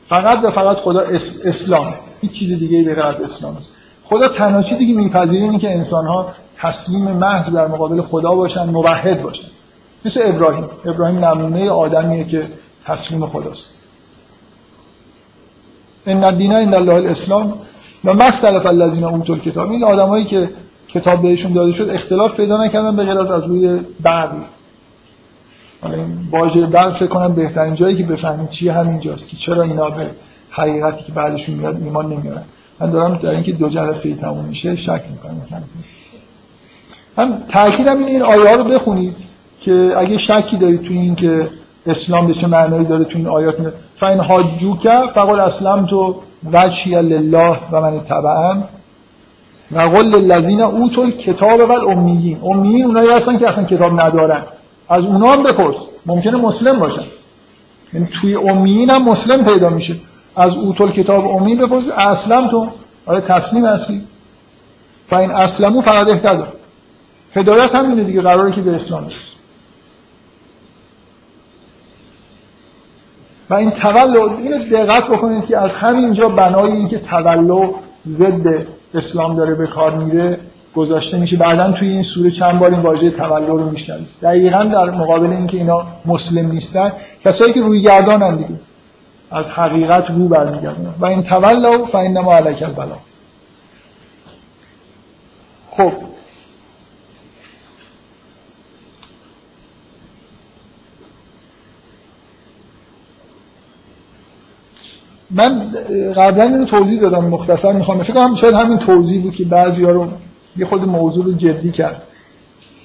فقط و فقط خدا اسلام. هیچ چیز دیگه غیر از اسلام است. خدا تنها چیزی که میپذیره اینه که انسان ها تسلیم محض در مقابل خدا باشن موحد باشن. مثل ابراهیم. ابراهیم نمونه آدمیه که تسلیم خداست. ان الدین عند الله الاسلام. و مختلف الذین اوتوا الکتاب. این آدمایی که کتاب بهشون داده شد اختلاف پیدا نکردن به غیر از از روی بعد واژه بعد فکر کنم بهترین جایی که بفهمید چی همینجاست که چرا اینا به حقیقتی که بعدشون میاد ایمان نمیارن. من دارم در اینکه دو جلسه ای تموم میشه شک می‌کنم. من تاکیدم اینه این آیه ها رو بخونید که اگه شکی دارید تو این که اسلام به چه معنایی داره تو این آیات فاین حاجوک فقل اسلم تو وجهی لله و من تبعم و قل للذین اوتوا کتاب و امیین امیین اونایی هستن که اصلا کتاب ندارن. از اونا هم بپرس. ممکنه مسلم باشن. یعنی توی امیین هم مسلم پیدا میشه. از اوتول کتاب امی بپرس. اسلم تو. آره تسلیم هستی. فاین اسلمو فقط اهتدا هدایت همینه دیگه. قراره که به اسلام برسی. و این تولد اینو دقت بکنید که از همینجا بنای اینکه تولد ضد اسلام داره به کار میره گذاشته میشه. بعدا توی این سوره چند بار این واژه تولد رو میشنوید. دقیقا در مقابل اینکه اینا مسلم نیستن کسایی که روی گردانن دیگه از حقیقت رو برمیگردن و این تولوا فانما علیک البلا خب من قبلا اینو توضیح دادم مختصر می‌خوام فکر کنم شاید همین توضیح بود که بعضی ها رو یه خود موضوع رو جدی کرد.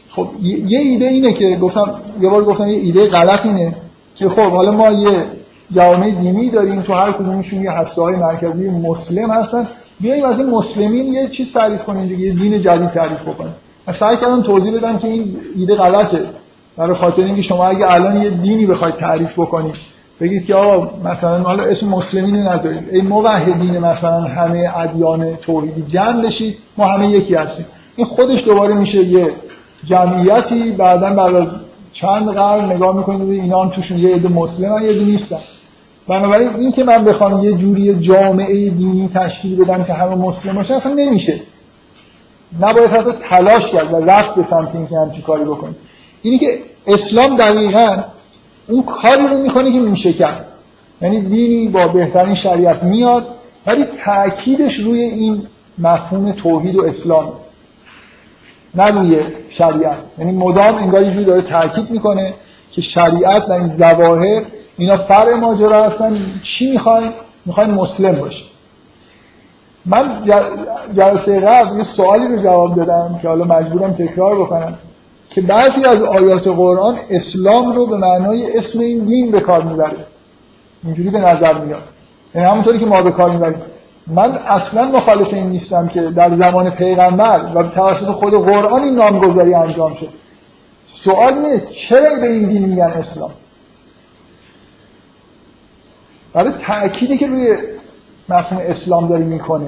خب یه ایده اینه که گفتم یه بار گفتم یه ایده غلط اینه که خب حالا ما یه جامعه دینی داریم تو هر کدومشون یه هسته های مرکزی مسلم هستن. بیاییم از این مسلمین یه چیز تعریف کنیم دیگه یه دین جدید تعریف بکنیم. من سعی کردم توضیح بدم که این ایده غلطه. برای خاطر اینکه شما اگه الان یه دینی بخواید تعریف بکنید بگید که آقا مثلا حالا اسم مسلمین نذارید. ای موحدین مثلا همه ادیان توحیدی جمع بشید. ما همه یکی هستیم. این خودش دوباره میشه یه جمعیتی. بعدا بعد از چند قرن نگاه می‌کنید اینا هم توشون یه عده مسلمن یه عده نیستن. بنابراین این که من بخوام یه جوری جامعه دینی تشکیل بدم که همه مسلم باشن اصلا نمیشه. نباید حتی تلاش کرد و رفت به سمت اینکه همچی کاری بکنید اینی که اسلام دقیقاً اون کاری رو می‌کنه که میشه کرد یعنی دینی با بهترین شریعت میاد ولی تأکیدش روی این مفهوم توحید و اسلام. نه روی شریعت. یعنی مدام انگار یه جوری داره تاکید می‌کنه که شریعت و این ظواهر اینا فرع ماجرا هستن. چی می‌خواین می‌خواین مسلم باشه من جلسه قبل یه سوالی رو جواب دادم که حالا مجبورم تکرار بکنم. که بعضی از آیات قرآن اسلام رو به معنای اسم این دین به کار می‌بره. اینجوری به نظر میاد. یعنی همونطوری که ما به کار می‌بریم. من اصلا مخالف این نیستم که در زمان پیغمبر و توسط خود قرآن این نامگذاری انجام شد سوال اینه چرا به این دین میگن اسلام؟ برای تأکیدی که روی مفهوم اسلام داری می‌کنه.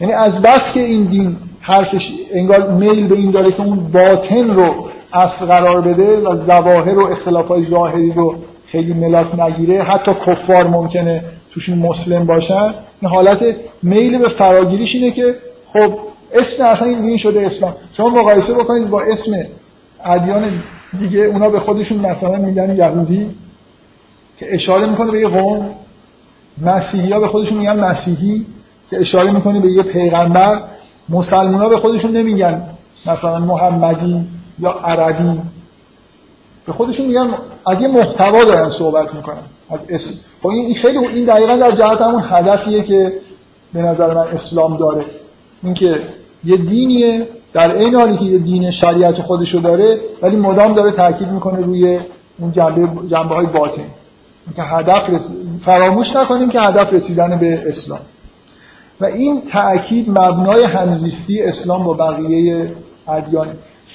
یعنی از بس که این دین حرفش انگار میل به این داره که اون باطن رو اصل قرار بده و ظواهر و اختلافات ظاهری رو خیلی ملاک نگیره حتی کفار ممکنه توشون مسلم باشن. این حالت میل به فراگیریش اینه که خب اسم اصلا این دین شده اسلام شما مقایسه بکنید با اسم ادیان دیگه اونا به خودشون مثلا میگن یهودی که اشاره می‌کنه به یه قوم. مسیحی ها به خودشون میگن مسیحی. که اشاره می‌کنه به یه پیغمبر مسلمان ها به خودشون نمیگن. مثلا محمدی یا عربی. به خودشون میگن از محتوا دارن صحبت می‌کنن. از اسم خب این خیلی این دقیقا در جهت همون هدفیه که به نظر من اسلام داره. اینکه یه دینیه در این حالی که یه دین شریعت خودشو داره ولی مدام داره تاکید می‌کنه روی اون جنبه, جنبه های باطن. که هدف. فراموش نکنیم که هدف رسیدن به اسلام. و این تأکید مبنای همزیستی اسلام با بقیه ادیان.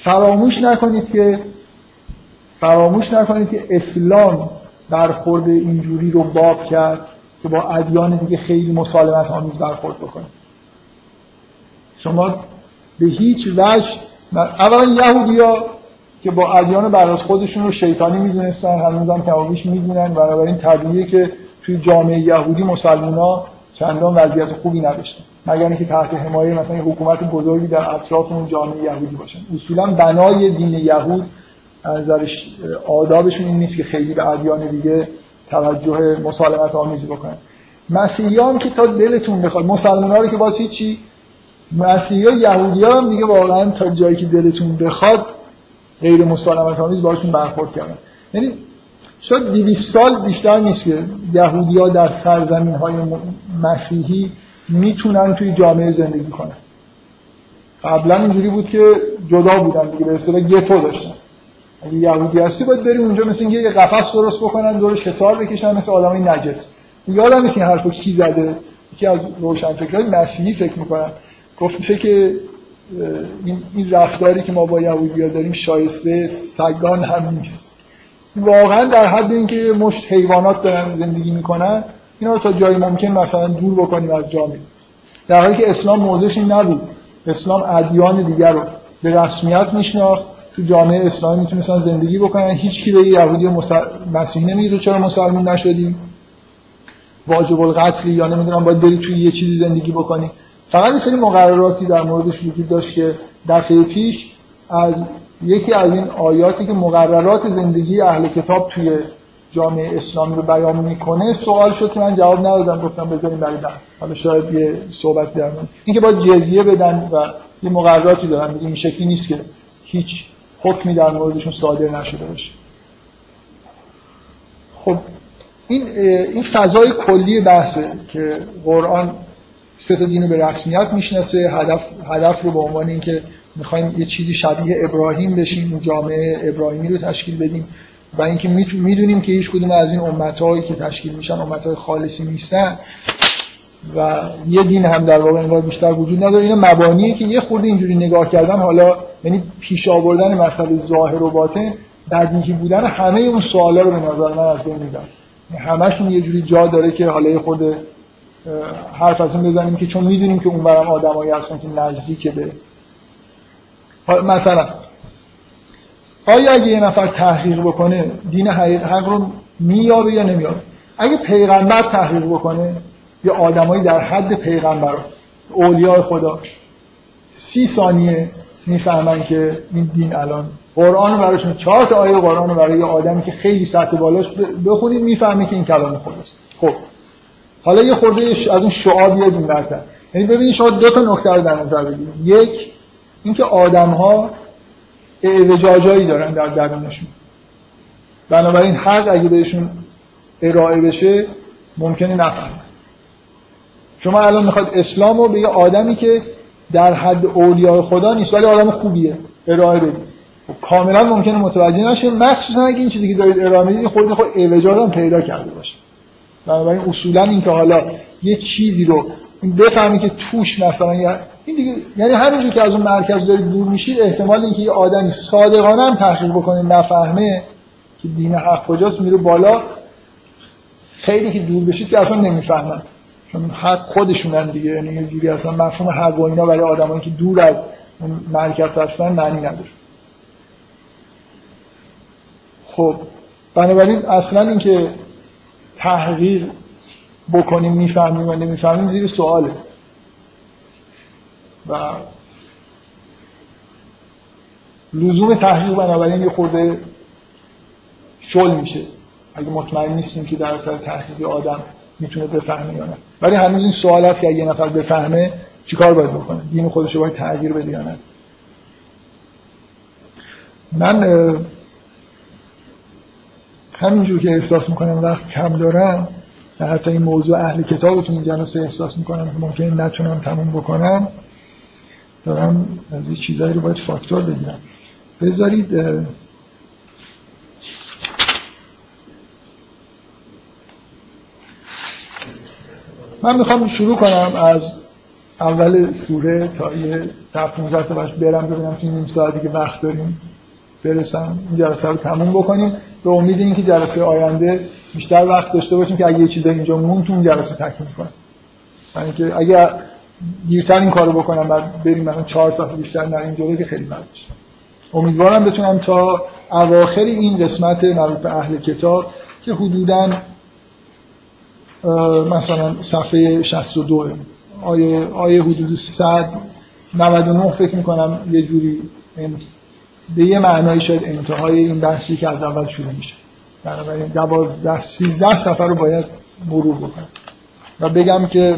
فراموش نکنید که فراموش نکنید که اسلام برخورد اینجوری رو باب کرد که با ادیان دیگه خیلی مسالمت آمیز برخورد بکنه. شما به هیچ وجه اولا یهودی ها که با ادیان بر خودشون رو شیطانی می‌دونستن هنوز هم کمابیش می‌دونن بنابراین طبیعیه که توی جامعه یهودی مسلمان چندان وضعیت خوبی نداشتن مگر اینکه تحت حمایه مثلا حکومت بزرگی در اطراف اون جامعه یهودی باشن. اصولا بنای دین یهود از آدابشون این نیست که خیلی به ادیان دیگه توجه مسالمت آمیزی بکنن. مسیحیان که تا دلتون بخواد مسلمان رو که واسه چی مسیحی ها یهودی ها هم دیگه واقعا تا جایی که دلتون بخواد غیر مسالمت آمیز باشون برخورد کردن. یعنی شاید 200 سال بیشتر نیست که یهودی ها در سرزمین های مسیحی می‌تونن توی جامعه زندگی کنن. قبلا اینجوری بود که جدا بودن دیگه به اصطلاح گتو داشتن. اگه یهودی هستی باید بری اونجا مثل اینکه یه قفس درست بکنن دورش حسار بکشن مثل آدمای نجس. یادم نیست این حرفو کی زده. یکی از روشنفکرای مسیحی فکر می‌کنن گفته که این, این رفتاری که ما با یهودی‌ها داریم شایسته سگان هم نیست. واقعا در حد اینکه مشت حیوانات دارن زندگی می‌کنن اینا رو تا جایی ممکن مثلا دور بکنیم از جامعه در حالی که اسلام موضعش این نبود. اسلام ادیان دیگر رو به رسمیت میشناخت. تو جامعه اسلامی می‌تونستن زندگی بکنن. هیچ کی به یهودی و مسیحی نمیگه چرا مسلمان نشدیم واجب القتل یا نمی‌دونم باید بری توی یه چیزی زندگی بکنی. فقط یه سری مقرراتی در موردش وجود داشت که دفعه پیش از یکی از این آیاتی که مقررات زندگی اهل کتاب توی جامعه اسلامی رو بیان می‌کنه سوال شد که من جواب ندادم گفتم بذاریم برای بعد. حالا شاید یه صحبت در این اینکه باید جزیه بدن و یه مقرراتی دارن این شکلی نیست که هیچ حکمی در موردشون صادر نشده باشه. خب این این فضای کلی بحثه که قرآن سه تا دین به رسمیت می‌شناسه. هدف هدف رو به عنوان اینکه می‌خوایم یه چیزی شبیه ابراهیم بشیم جامعه ابراهیمی رو تشکیل بدیم و اینکه می‌دونیم که هیچ کدوم از این امتهایی که تشکیل میشن امتهای خالصی نیستن و یه دین هم در واقع انگار بیشتر وجود نداره. این مبانیه که یه خورده اینجوری نگاه کردن حالا یعنی پیش آوردن مسئله ظاهر و باطن بدیهی بودن همه اون سوالا رو به نظر من از بین می‌بره. همشون یه جوری جا داره که حالا یه خورده حرف از این بزنیم که چون می‌دونیم که اون برم آدمایی هستن که نزدیک به مثلا آیا اگه یه نفر تحقیق بکنه دین حق رو میابه یا نمیابه اگه پیغمبر تحقیق بکنه یا آدمایی در حد پیغمبر اولیاء خدا سی ثانیه می‌فهمن که این دین الان قرآن براشون چهار تا آیه قرآن برای یه آدمی که خیلی سطح بالاش بخونید می‌فهمه که این کلام خداست خب. حالا یه خورده از اون شعا بیاد این برتر یعنی ببینید شما دو تا نکته رو در نظر بگیرید. یک اینکه آدم ها اعوجاجایی دارن در درونشون. بنابراین حق اگه بهشون ارائه بشه ممکنه نفهم شما الان می‌خواد اسلام رو به یه آدمی که در حد اولیاء خدا نیست ولی آدم خوبیه ارائه بدید. خب کاملا ممکنه متوجه نشه مخصوصا اگه این چیزی که دارید ارائه می‌دید خود خود اعوجاج هم پیدا کرده باشه. بنابراین اصولا این که حالا یه چیزی رو بفهمی که توش مثلا این دیگه یعنی همینجور که از اون مرکز دارید دور میشید احتمال اینکه یه آدمی صادقانه هم تحقیق بکنه نفهمه که دین حق کجاست میره بالا. خیلی که دور بشید که اصلا نمی‌فهمن. چون حق خودشونن دیگه یعنی یه جوری اصلا مفهوم حق و اینا برای آدمایی که دور از اون مرکز هستن معنی نداره. خب بنابراین اصلا اینکه تحقیق بکنیم می‌فهمیم و نمی‌فهمیم زیر سواله. و لزوم تحقیق بنابراین یه خورده شل میشه. اگه مطمئن نیستیم که در اثر تحقیق آدم می‌تونه بفهمه یا نه. ولی هنوز این سوال هست که اگه یه نفر بفهمه چیکار باید بکنه؟ دین خودش باید تغییر بده یا نه؟ من همینجور که احساس می‌کنم وقت کم دارم حتی این موضوع اهل کتابتون جلسه احساس می‌کنم که ممکن نتونم تموم بکنم دارم از این چیزایی رو باید فاکتور بگیرم. بذارید من می‌خوام شروع کنم از اول سوره تا یه تا 15 تا برم ببینم که نیم ساعتی که وقت داریم برسم این جلسه رو تموم بکنیم. به امید اینکه جلسه آینده بیشتر وقت داشته باشیم که اگه یه چیزایی اینجا مون تو جلسه تکمیل کنیم یعنی اینکه اگه دیرتر این کارو بکنم بعد بریم مثلا 4 ساعت بیشتر نریم جلو که خیلی بد امیدوارم بتونم تا اواخر این قسمت مربوط به اهل کتاب که حدودا مثلا صفحه 62 آیه آیه حدود 100 99 فکر می‌کنم یه جوری به یه معنایی شاید انتهای این بحثی که از اول شروع میشه. بنابراین 12 13 صفحه رو باید مرور بکنم. و بگم که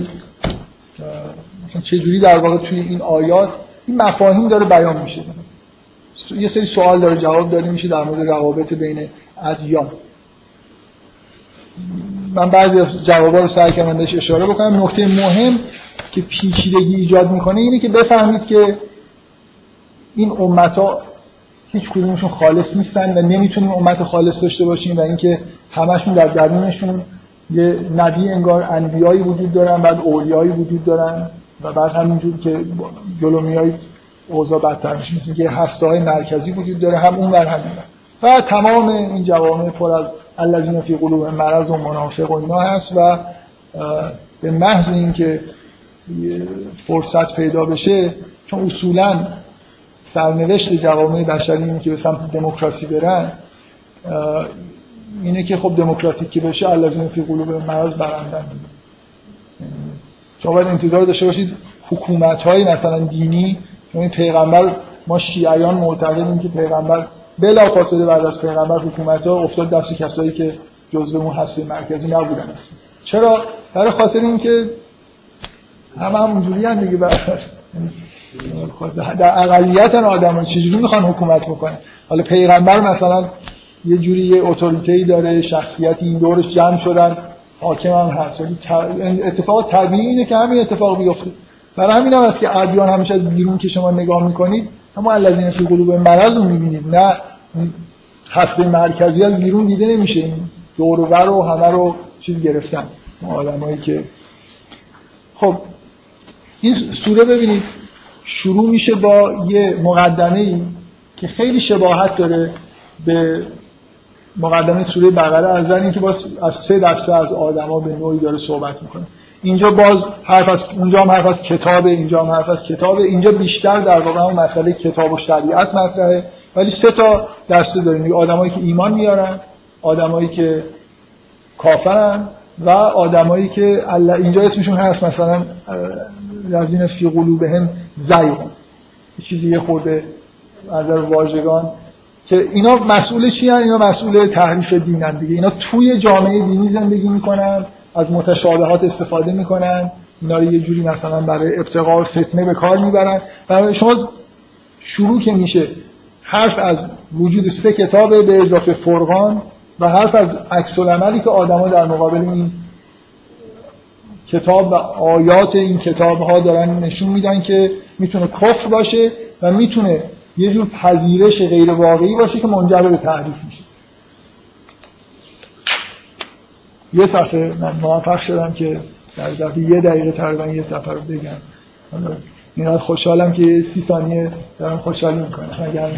مثلا چه جوری در واقع توی این آیات این مفاهیم داره بیان میشه. یه سری سوال داره جواب داده میشه در مورد روابط بین ادیان. من بعضی از جوابا رو سعی کردم بهش اشاره بکنم. نکته مهم که پیچیدگی ایجاد می‌کنه اینه که بفهمید که این امت هیچ کدومشون خالص نیستن و نمی‌تونیم امت خالص داشته باشیم و اینکه همشون در درونشون یه نبی انگار انبیایی وجود دارن بعد اولیایی وجود دارن و بعد همینجور که جلو میای اوضاع بدتر میشه. مثل که هسته های مرکزی وجود داره هم اون بر هم و تمام این جوامع پر از الذین فی قلوب مرض و منافق و اینا هست و به محض اینکه فرصت پیدا بشه چون اصولا سرنوشت جوامع بشری اینه که به سمت دموکراسی برن اینه که خب دموکراتیک که بشه الذین فی قلوب مرض برندن. شما باید انتظار داشته باشید حکومت های مثلا دینی این پیغمبر ما شیعیان معتقدیم که پیغمبر بلا فاصله بعد از پیغمبر حکومت ها افتاد دست کسایی که جزء اون هسته مرکزی نبودن است چرا؟ برای خاطر اینکه همه همونجوری هم دیگه در اقلیت آدم چجوری می‌خوان حکومت بکنه حالا پیغمبر مثلا یه جوری یه اتوریتی داره شخصیتی این دورش جمع شدن حاکم هم هست. اتفاق طبیعی اینه که همین اتفاق بیفته. برای همین هم که ادیان همیشه از بیرون که شما نگاه می‌کنید اما الذین فی قلوب مرض رو می‌بینید. نه هسته مرکزی از بیرون دیده نمیشه. این دور و همه رو چیز گرفتن. آدمایی که خب این سوره ببینید. شروع میشه با یه مقدمه ای که خیلی شباهت داره به مقدمه سوره بقره. از اینکه باز از سه دسته از آدما به نوعی داره صحبت می‌کنه. اینجا باز حرف از اونجا هم حرف از کتاب اینجا هم حرف از کتاب. اینجا بیشتر در واقع اون مسئله کتاب و شریعت مطرحه. ولی سه تا دسته داریم. آدمایی که ایمان میارن آدمایی که کافرن و آدمایی که اینجا اسمشون هست مثلا لذین فی قلوبهم زیغون چیزی یه خورده از واژگان که اینا مسئول چی هن؟ اینا مسئول تحریف دینن دیگه. اینا توی جامعه دینی زندگی می‌کنن از متشابهات استفاده می‌کنن. اینا رو یه جوری مثلا برای ابتقاء فتنه به کار می‌برن. و شما شروع که میشه حرف از وجود سه کتاب به اضافه فرقان و حرف از عکس که آدما در مقابل این کتاب و آیات این کتاب ها دارن نشون میدن که می‌تونه کفر باشه و می‌تونه یه جور پذیرش غیر واقعی باشه که منجر به تحریف میشه. یه صفحه من موفق شدم که در دفعه یه دقیقه تقریبا یه صفحه رو بگم. این خوشحالم که سی ثانیه دارم خوشحالی می‌کنم.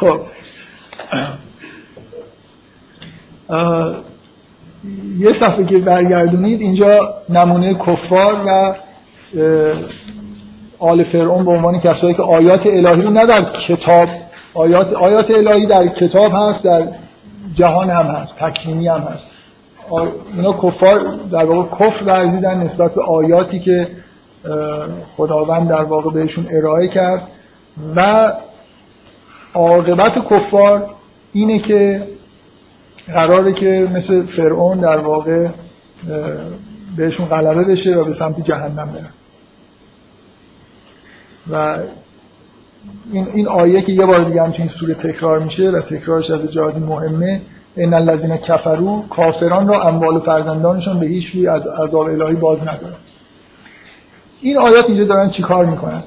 خب. یه صفحه که برگردونید اینجا نمونه کفار و آل فرعون به عنوان کسایی که آیات الهی رو نه در کتاب آیات آیات الهی در کتاب هست در جهان هم هست تکوینی هم هست. اینا کفار در واقع کفر ورزیدن نسبت به آیاتی که خداوند در واقع بهشون ارائه کرد. و عاقبت کفار اینه که قراره که مثل فرعون در واقع بهشون غلبه بشه و به سمت جهنم برن. و این, این آیه که یه بار دیگه هم تو این سوره تکرار میشه و تکرارش از جهاتی مهمه ان الذين کفرو کافران را اموال و فرزندانشون به هیچ روی از عذاب الهی باز ندارن این آیات اینجا دارن چیکار می‌کنن؟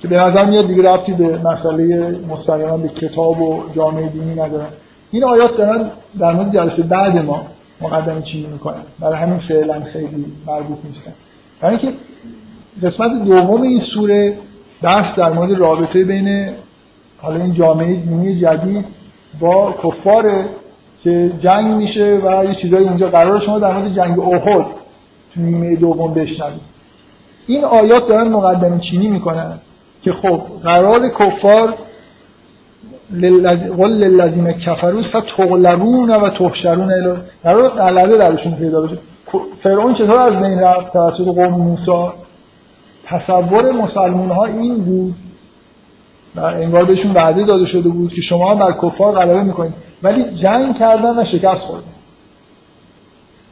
که به نظر میاد دیگه ربطی به مسئله مستقیما به کتاب و جامعه دینی ندارن. این آیات دارن در مورد جلسه بعد ما مقدمه چی می‌کنن. برای همین فعلا خیلی مربوط نیستن. برای اینکه قسمت دوم این سوره بحث در مورد رابطه بین حالا این جامعه دینی جدید با کفاره که جنگ میشه و یه چیزایی اونجا قرار شما در مورد جنگ احد تو نیمه دوم بشنوید. این آیات دارن مقدمه چینی می‌کنن که خب قرار کفار قل للذین کفروا ستغلبون و تحشرون الی قرار غلبه درشون پیدا بشه. فرعون چطور از بین رفت توسط قوم موسی؟ تصور مسلمان ها این بود و انگار بهشون وعده داده شده بود که شما بر کفار غلبه می‌کنید. ولی جنگ کردن و شکست خوردن.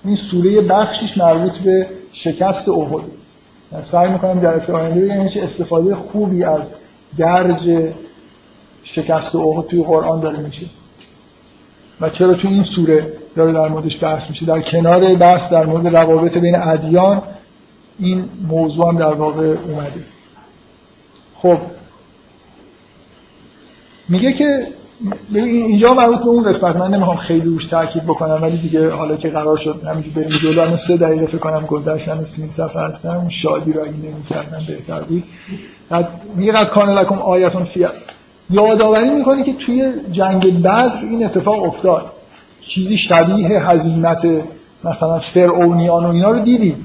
این سوره بخشیش مربوط به شکست احد. سعی می‌کنم در آینده بگم چه استفاده خوبی از درج شکست احد توی قرآن داره میشه و چرا توی این سوره داره در موردش بحث میشه؟ در کنار بحث در مورد روابط بین ادیان این موضوع هم در واقع اومده. خب. میگه که اینجا مربوط به اون قسمت من نمی‌خوام خیلی روش تاکید بکنم ولی دیگه حالا که قرار شد همینجوری بریم جلو اما سه دقیقه فکر کنم گذشتن سی صفحه هستم شادی را این نمی‌کردم بهتر بود. بعد میگه قد کان لکم آیتون فی یادآوری می‌کنه که توی جنگ بدر این اتفاق افتاد. چیزی شبیه هزیمت مثلا فرعونیان و اینا رو دیدید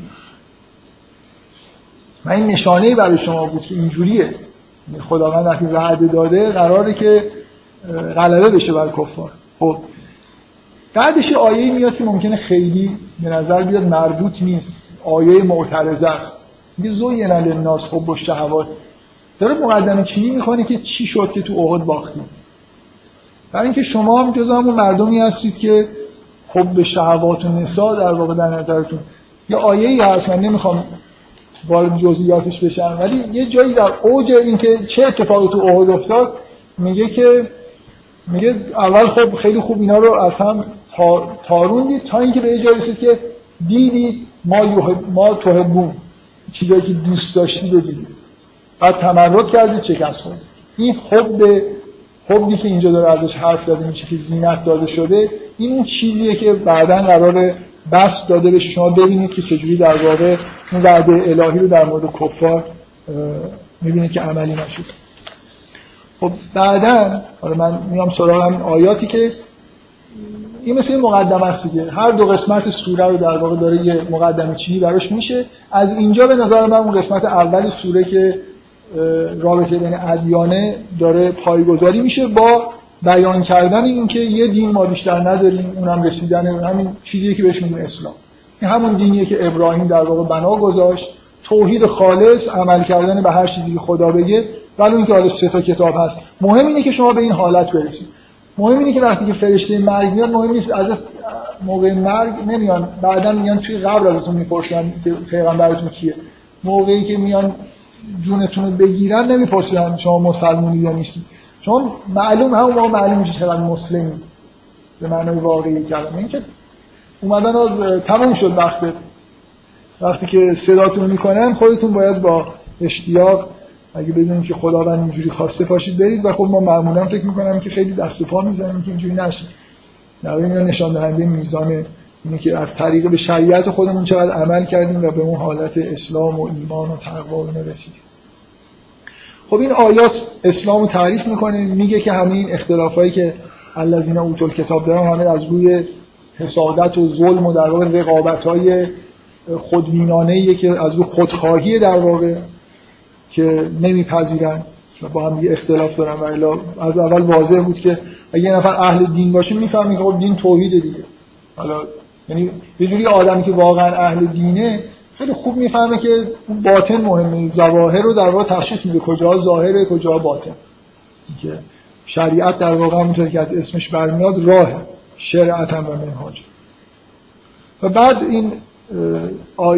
من این نشانه برای شما بود که اینجوریه. خداوند وقتی وعده داده قراره که غلبه بشه بر کفار. خب بعدش آیه میاد که ممکنه خیلی به نظر بیاد مربوط نیست. آیه معترضه است. میگه زوین للناس خب و شهوات داره مقدمه چینی می‌کنه که چی شد که تو احد باختیم. برای اینکه شما هم جز همون مردمی هستید که خب به شهوات و نسا در واقع در نظرتون. یه آیه ای هست من نمی‌خوام وارد جزئیاتش بشم ولی یه جایی در اوج اینکه چه اتفاقی تو احد افتاد میگه که میگه اول خب خیلی خوب اینا رو از هم تاروندید تا اینکه به جایی رسید که دیدید ما ما توهبون. چیزایی که دوست داشتید رو دیدید. بعد تمرد کردید شکست خورد این حب حبی که اینجا داره ازش حرف زده میشه که زینت داده شده این اون چیزیه که بعدا قرار بس داده بشه. شما ببینید که چجوری در واقع اون وعده الهی رو در مورد کفار می‌بینید که عملی نشد خب بعدا حالا من میام سراغ همین آیاتی که این مثل این مقدمه است دیگه. هر دو قسمت سوره رو در واقع داره یه مقدمه چینی براش میشه. از اینجا به نظر من اون قسمت اول سوره که رابطه بین ادیانه داره پایگذاری میشه با بیان کردن اینکه یه دین ما بیشتر نداریم اونم رسیدن همین چیزی که بهش میگن اسلام. این همون دینیه که ابراهیم در واقع بنا گذاشت. توحید خالص عمل کردن به هر چیزی که خدا بگه ولی اینکه حالا سه تا کتاب هست. مهم اینه که شما به این حالت برسید. مهم اینه که وقتی که فرشته مرگ میاد مهم نیست از موقع مرگ نمیان. بعدا میان توی قبر ازتون می‌پرسن پیغمبرتون کیه. موقعی که میان جونتون رو بگیرن نمی‌پرسن شما مسلمونی یا نیستید چون معلوم همون موقع معلوم میشه چقدر مسلمی به معنای واقعی کلمه این که اومدن و تموم شد وقتت. وقتی که صداتون می‌کنن خودتون باید با اشتیاق اگه بدونید که خداوند اینجوری خواسته پاشید برید و خب ما معمولا فکر می‌کنم که خیلی دست و پا می‌زنیم که اینجوری نشه. در این نشان دهنده میزان اینه از طریق به شریعت خودمون چقدر عمل کردیم و به اون حالت اسلام و ایمان و تقوا رسیدیم. خب این آیات اسلام رو تعریف می‌کنه میگه که همین اختلافایی که الذین اوتل کتاب دارن همه از روی حسادت و ظلم و در واقع رقابت های خودبینانه که از روی خودخواهی در واقع که نمیپذیرن و با هم اختلاف دارن. و از اول واضح بود که اگه یه نفر اهل دین باشه می‌فهمی که خب دین توحید دیگه. حالا یعنی یه جوری آدمی که واقعا اهل دینه خیلی خوب می‌فهمه که اون باطن مهمه. ظواهر رو در واقع تشخیص میده کجا ظاهره کجا باطن. که شریعت در واقع همونطور که از اسمش برمیاد راه شرعت و منهاج و بعد این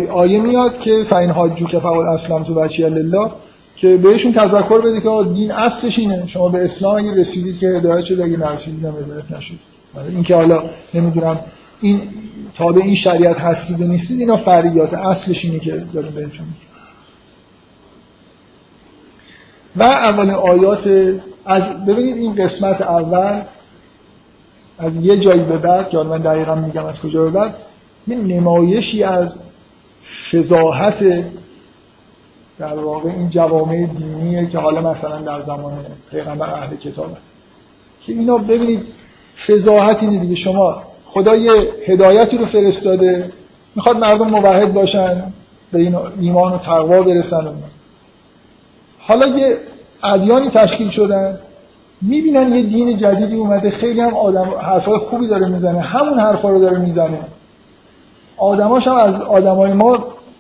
آیه میاد که فین حاجو که فعال اسلام تو بچی الله که بهشون تذکر بده که دین اصلش اینه. شما به اسلام اگه رسیدید که هدایت شد اگه نرسیدید هم هدایت نشد این که حالا نمی‌دونم این تابع این شریعت هستید و نیستید اینا فریات اصلش اینه که داریم بهتون و اولین آیات از ببینید این قسمت اول از یه جایی به بعد که من دقیقا میگم از کجا به بعد یه نمایشی از فضاحت در واقع این جوامع دینیه که حالا مثلا در زمان پیغمبر اهل کتابه. که اینا ببینید فضاحت اینه دیگه. شما خدا یه هدایتی رو فرستاده. می‌خواد مردم موحد باشن به این ایمان و تقوا برسن. حالا یه ادیانی تشکیل شدن. می‌بینن یه دین جدیدی اومده. خیلی هم آدم حرفای خوبی داره می‌زنه. همون حرفا رو داره می‌زنه. آدماش هم از آدمای ما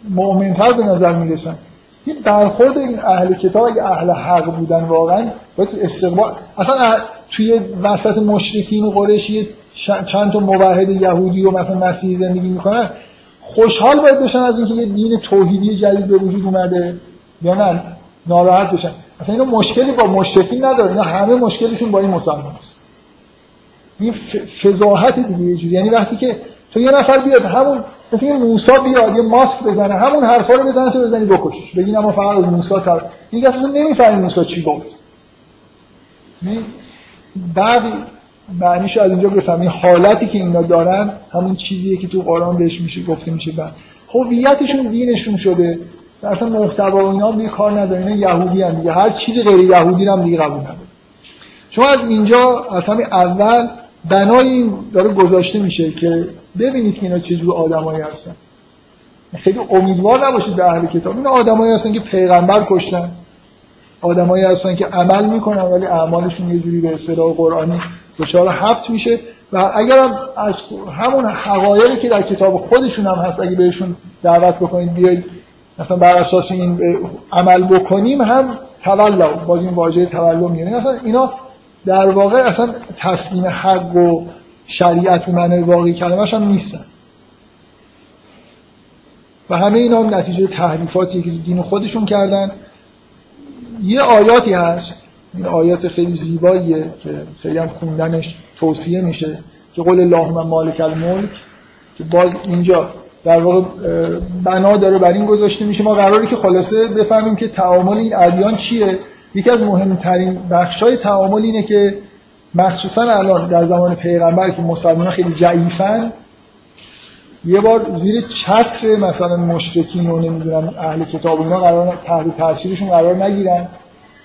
مؤمنتر به نظر می‌رسن. این برخورد این اهل کتاب اگه اهل حق بودن واقعا باید استقبال اصلا توی وسط مشرکین و قریشی چند تا موحد یهودی و مثلا مسیحی زندگی می‌کنن خوشحال باید بشن از اینکه یه دین توحیدی جدید به وجود اومده یا نه ناراحت بشن. اصلا اینا مشکلی با مشرکین نداره اینا همه مشکلشون با این مسلمان است این فضاحت دیگه یه جوری. یعنی وقتی که تو یه نفر بیاد همون مثل این موسی بیاد یه ماسک بزنه همون حرفا رو بزنه تو بزنی بکشش. بگین اما فقط از موسی تا این اصلا نمی‌فهمی موسی چی گفت. بعد معنیش از اینجا بفهمی. حالتی که اینا دارن همون چیزیه که تو قرآن بهش میشه گفته میشه. بعد هویتشون دینشون شده. اصلا محتوا اینا دیگه کار نداره اینا یهودی هم دیگه. هر چیزی غیر یهودی هم دیگه قبول نداره شما از اینجا همین اول بنای این داره گذاشته میشه که ببینید که اینا چجور آدمایی هستن. خیلی امیدوار نباشید به اهل کتاب. این آدمایی هستن که پیغمبر کشتن. آدمایی هستن که عمل می‌کنن ولی اعمالشون یه جوری به اصطلاح قرآنی دچار هفت میشه. و اگر هم از همون حقایقی که در کتاب خودشون هم هست اگه بهشون دعوت بکنید بیاید مثلا بر اساس این عمل بکنیم هم تولا باز این واژه تولا میاد اصلا اینا در واقع اصلا تسلیم حق و شریعت و معنی واقعی کلمش هم نیستن. و همه اینا هم نتیجه تحریفاتی که دین خودشون کردن. یه آیاتی هست. این آیات خیلی زیباییه که خیلی هم خوندنش توصیه میشه که قول اللهم مالک الملک که باز اینجا در واقع بنا داره بر این گذاشته میشه. ما قراری که خلاصه بفهمیم که تعامل این ادیان چیه؟ یکی از مهمترین بخشای تعامل اینه که مخصوصا الان در زمان پیغمبر که مسلمان خیلی جعیفن یه بار زیر چتر مثلا مشرکین و نمی‌دونم اهل کتاب اینا قرار تحت تاثیرشون قرار نگیرن.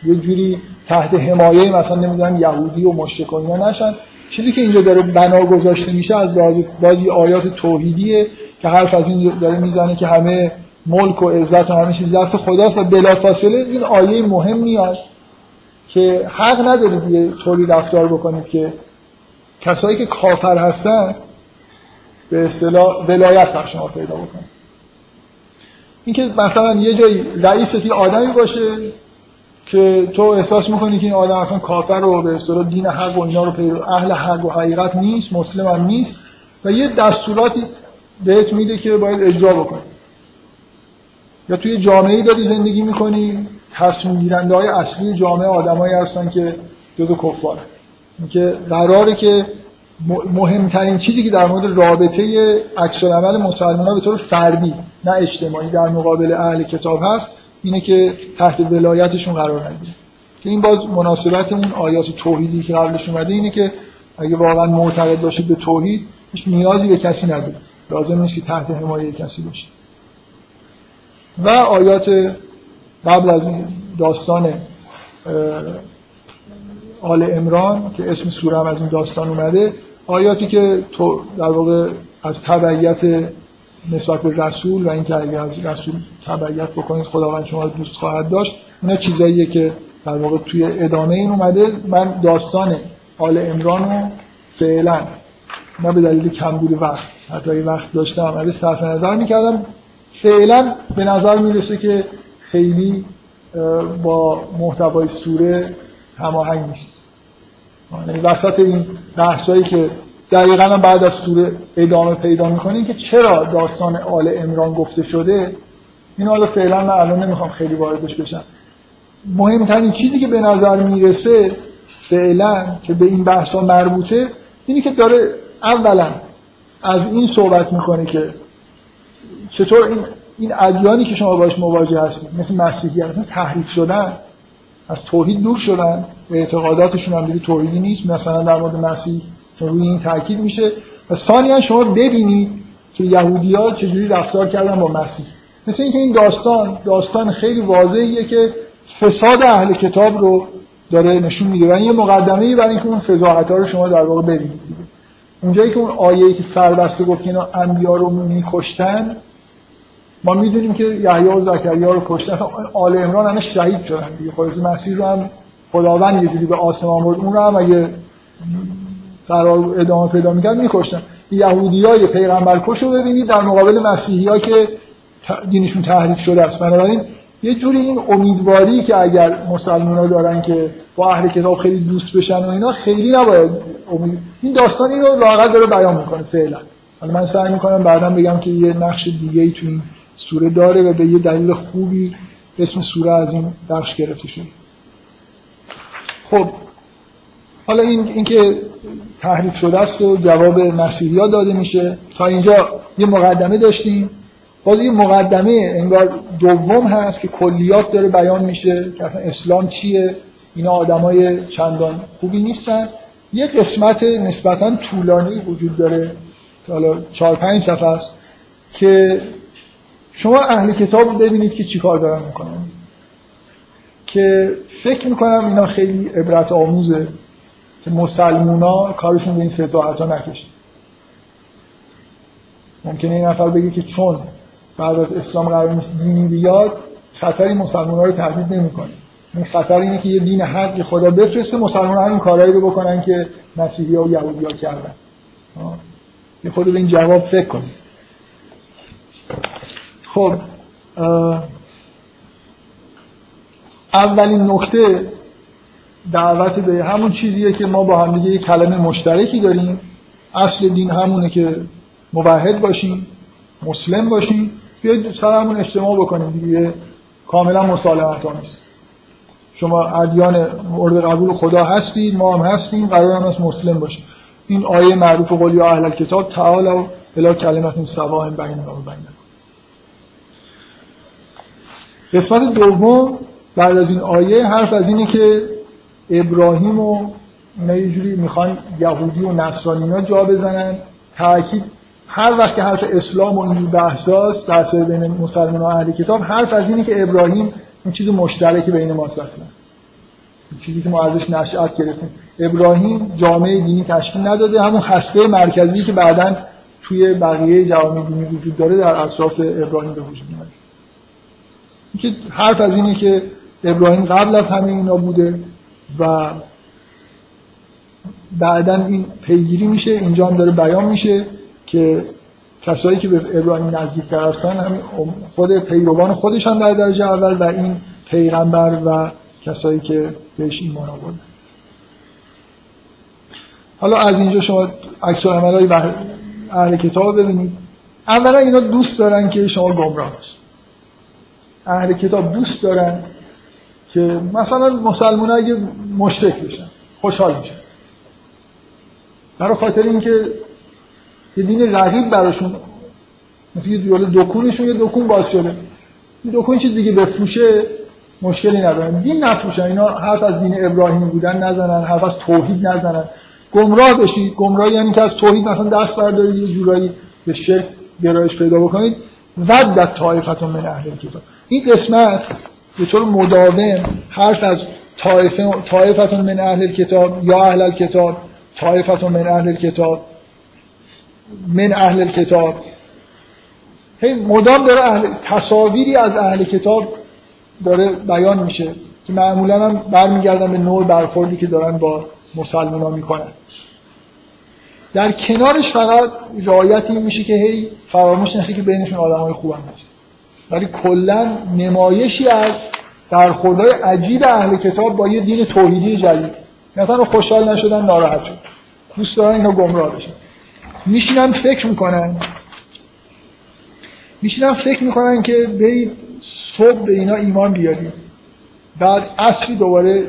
یه جوری تحت حمایه مثلا نمی‌دونم یهودی و مشرک اینا نشن. چیزی که اینجا داره بنا گذاشته میشه از بازی آیات توحیدیه که حرف از این داره می‌زنه که همه ملک و عزت و همه چیز. دست خداست و بلافاصله این آیه مهم میاد که حق ندارید یه طوری رفتار بکنید که کسایی که کافر هستن به اصطلاح ولایت بر شما پیدا بکنید اینکه مثلا یه جایی رئیس یه آدمی باشه که تو احساس می‌کنی که این آدم اصلا کافر رو به اصطلاح دین حق و اینا رو پیدا اهل حق و حقیقت نیست مسلم نیست و یه دستوراتی بهت میده که باید اجرا بکنی. یا توی جامعه داری زندگی می‌کنی؟ تصمیم گیرنده های اصلی جامعه آدمایی هستن که جزو کفار. که قراره که مهمترین چیزی که در مورد رابطه عکس عمل مسلمان به طور فردی نه اجتماعی در مقابل اهل کتاب هست اینه که تحت ولایتشون قرار نگیره. که این باز مناسبت اون آیات توحیدی که قبلش اومده اینه که اگه واقعا معتقد باشید به توحید هیچ نیازی به کسی ندارید لازم نیست که تحت حمایه کسی باشید و آیات قبل از این داستان آل امران که اسم سوره هم از این داستان اومده آیاتی که تو در واقع از تبعیت نسبت به رسول و اینکه اگر از رسول تبعیت بکنید خداوند شما رو دوست خواهد داشت اینا چیزاییه که در واقع توی ادامه این اومده. من داستان آل امران رو فعلا نه به دلیل کمبود وقت حتی وقت داشتم اگه صرف نظر می‌کردم. فعلا به نظر می‌رسه که خیلی با محتوای سوره هماهنگ نیست. یعنی وسط این بحثایی که دقیقا بعد از سوره ادامه پیدا می‌کنه که چرا داستان آل امران گفته شده این حالا فعلا من الان نمی‌خوام خیلی واردش بشم. مهمترین چیزی که به نظر می‌رسه فعلا که به این بحث ها مربوطه اینی که داره اولا از این صحبت می‌کنه که چطور این این ادیانی که شما باش مواجه هستید مثل مسیحیت تحریف شدن از توحید دور شدن اعتقاداتشون هم دیگه توحیدی نیست مثلا در مورد مسیح روی این تاکید میشه. و ثانیا شما ببینید که یهودی ها چجوری رفتار کردن با مسیح. مثل اینکه این داستان داستان خیلی واضحیه که فساد اهل کتاب رو داره نشون میده. و این یه مقدمه برای اینکه اون فضاحت ها رو شما در واقع ببینید. اونجایی که اون آیه‌ای که سربسته گفت که اینا انبیا رو میکشتن ما می‌دونیم که یحیی و زکریا رو کشتن. آل عمران همه شهید شدن. دیگه خلاص مسیح رو هم خداوند یه جوری به آسمان برد. اون رو هم اگه قرار ادامه پیدا می‌کرد میکشتن. یهودی های پیغمبر کش رو ببینید در مقابل مسیحی که دینشون تحریف شده است. بنابراین یه جوری این امیدواری که اگر مسلمان ها دارن که با اهل کتاب خیلی دوست بشن و اینا خیلی نباید امید این داستان این رو لاغر داره بیان می‌کنه فعلا. حالا من سعی می‌کنم بعدا بگم که یه نقش دیگه ای تو این سوره داره و به یه دلیل خوبی اسم سوره از این بخش گرفته شده. خب حالا این اینکه تحریف شده است و جواب مسیحی ها داده میشه. تا اینجا یه مقدمه داشتیم. باز یه مقدمه انگار دوم هست که کلیات داره بیان میشه که اصلا اسلام چیه. اینا آدمای چندان خوبی نیستن. یه قسمت نسبتا طولانی وجود داره که حالا چهار پنج صفحه است که شما اهل کتاب ببینید که چیکار دارن می‌کنن. که فکر می‌کنم اینا خیلی عبرت آموزه که مسلمونا کارشون به این فضاحت ها نکشید ممکنه این نفر بگه که چون بعد از اسلام قرار نیست دینی بیاد خطری مسلمان ها رو تهدید نمی‌کنه. این خطر اینه که یه دین حقی خدا بفرسته مسلمان ها این کارهایی رو بکنن که مسیحی ها و یهودی ها کردن. یه خود به این جواب فکر کنید. خب اولین نکته دعوت به همون چیزیه که ما با هم دیگه یه کلمه مشترکی داریم. اصل دین همونه که موحد باشیم مسلم باشیم. بیاید سر همون اجتماع بکنیم دیگه کاملا مسالمت آمیز شما ادیان مورد قبول خدا هستید ما هم هستیم قرار هم از مسلم باشیم. این آیه معروف قول یا اهل کتاب تعالی و بلا کلمت سوا هم بین و بین قسمت دوم بعد از این آیه حرف از اینه که ابراهیم و اینا یه جوری می‌خوان یهودی و نصرانی جا بزنن. تاکید هر وقت که حرف اسلام و این بحثاست بحث بین مسلمان و اهل کتاب حرف از اینه که ابراهیم این چیز مشترکی بین ماست اصلا. چیزی که ما ازش نشأت گرفتیم. ابراهیم جامعه دینی تشکیل نداده همون خسته مرکزی که بعدا توی بقیه جوامع دینی وجود داره در اطراف ابراهیم به وجود میاد. که حرف از اینه که ابراهیم قبل از همه اینا بوده و بعدا این پیگیری میشه اینجا هم داره بیان میشه که کسایی که به ابراهیم نزدیک هستن هم خود پیروان خودش هم در درجه اول و این پیغمبر و کسایی که بهش ایمان آوردن. حالا از اینجا شما عکس های اهل کتاب ببینید. اولا اینا دوست دارن که شما گمراه باشید. اهل کتاب دوست دارن که مثلا مسلمان اگه مشرک بشن خوشحال میشن. برای خاطر اینکه یه دین رقیب براشون مثل یه دکونشون یه دکون باز شده. این دکون چیز دیگه بفروشه مشکلی ندارن. دین نفروشن. اینا حرف از دین ابراهیم بودن نزنن حرف از توحید نزنن. گمراه بشید گمراه یعنی که از توحید مثلا دست بردارید یه جورایی به شرک گرایش پیدا بکنید. ودت طایفتون من اهل کتاب. این قسمت به طور مداوم حرف از طایفتون من اهل کتاب یا اهل کتاب طایفتون من اهل کتاب من اهل کتاب هی مدام داره اهل... تصاویری از اهل کتاب داره بیان میشه که معمولا هم برمیگردن به نوع برخوردی که دارن با مسلمان ها می‌کنن. در کنارش فقط رعایت این میشه که هی فراموش نشه که بینشون آدم های خوب هم هست. ولی کلا نمایشی از برخوردهای عجیب اهل کتاب با یه دین توحیدی جدید. مثلا خوشحال نشدن ناراحت شد دوست دارن اینا گمراه بشن. میشینن فکر می‌کنن. میشینن فکر می‌کنن که برید صبح به اینا ایمان بیارید. بعد اصلی دوباره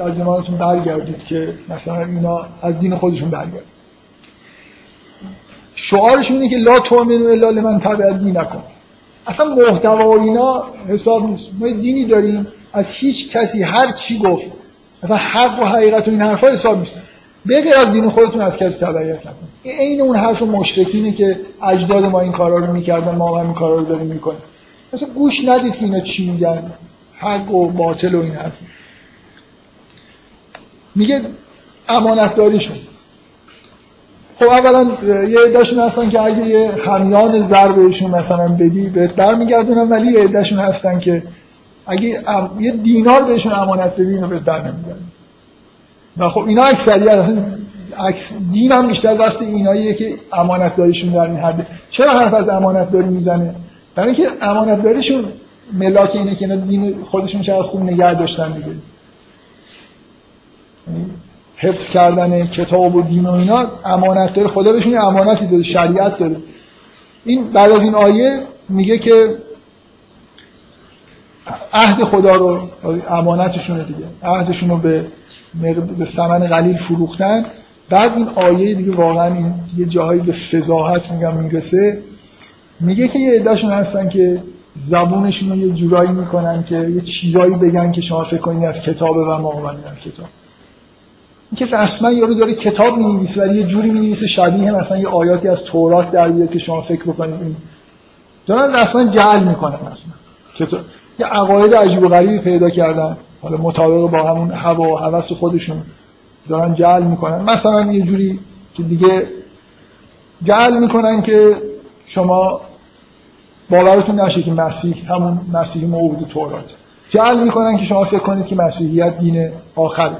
از ایمانتون برگردید که مثلا اینا از دین خودشون برگردید شعارشون اینه که لا تؤمنو الا لمن تبع نکن. اصلا محتوا اینا حساب نیست. ما دینی داریم. از هیچ کسی هر چی گفت. مثلا حق و حقیقت و این حرفا حساب نیست. بغیر از دین خودتون از کسی تبعیت نکن این اون حرف مشرکینه که اجداد ما این کارا رو می‌کردن ما هم این کارا رو داریم می‌کنیم. مثلا گوش ندید که اینا چی میگن. حق و باطل و این حرف. میگه امانتداریشون. خب اولا یه عدهشون هستن که اگه یه همیان زر بهشون مثلا بدی بهت برمیگردونن ولی یه عدهشون هستن که اگه یه دینار بهشون امانت بدی اینو بهت برنمیگردن و خب اینا اکثریت اصلا دین هم بیشتر دست ایناییه که امانت داریشون در این حده. چرا حرف از امانت داری می‌زنه؟ برای اینکه امانت داریشون ملاک اینه که دین خودشون چقدر خوب نگه داشتن دیگه. یعنی حفظ کردن کتاب و دین و اینا امانت داره. خدا بهشون امانتی داره شریعت داره. این بعد از این آیه میگه که عهد خدا رو امانتشونه دیگه عهدشون رو به به ثمن قلیل فروختن. بعد این آیه دیگه واقعا این یه جاهایی به فضاحت میگم می‌رسه. میگه که یه عدهشون هستن که زبونشون رو یه جورایی می‌کنن که یه چیزایی بگن که شما فکر کنید از کتاب و ما از کتاب. اینکه رسما یارو داره کتاب می‌نویسه ولی یه جوری می‌نویسه شبیه مثلا یه آیاتی از تورات در بیاد که شما فکر بکنید. دارن رسما جعل می‌کنن مثلا کتاب یه عقاید عجیب و غریبی پیدا کردن. حالا مطابق با همون هوا و هوس خودشون دارن جعل می‌کنن. مثلا یه جوری که دیگه جعل می‌کنن که شما باورتون نشه که مسیح همون مسیح موعود تورات. جعل می‌کنن که شما فکر کنید که مسیحیت دین آخره.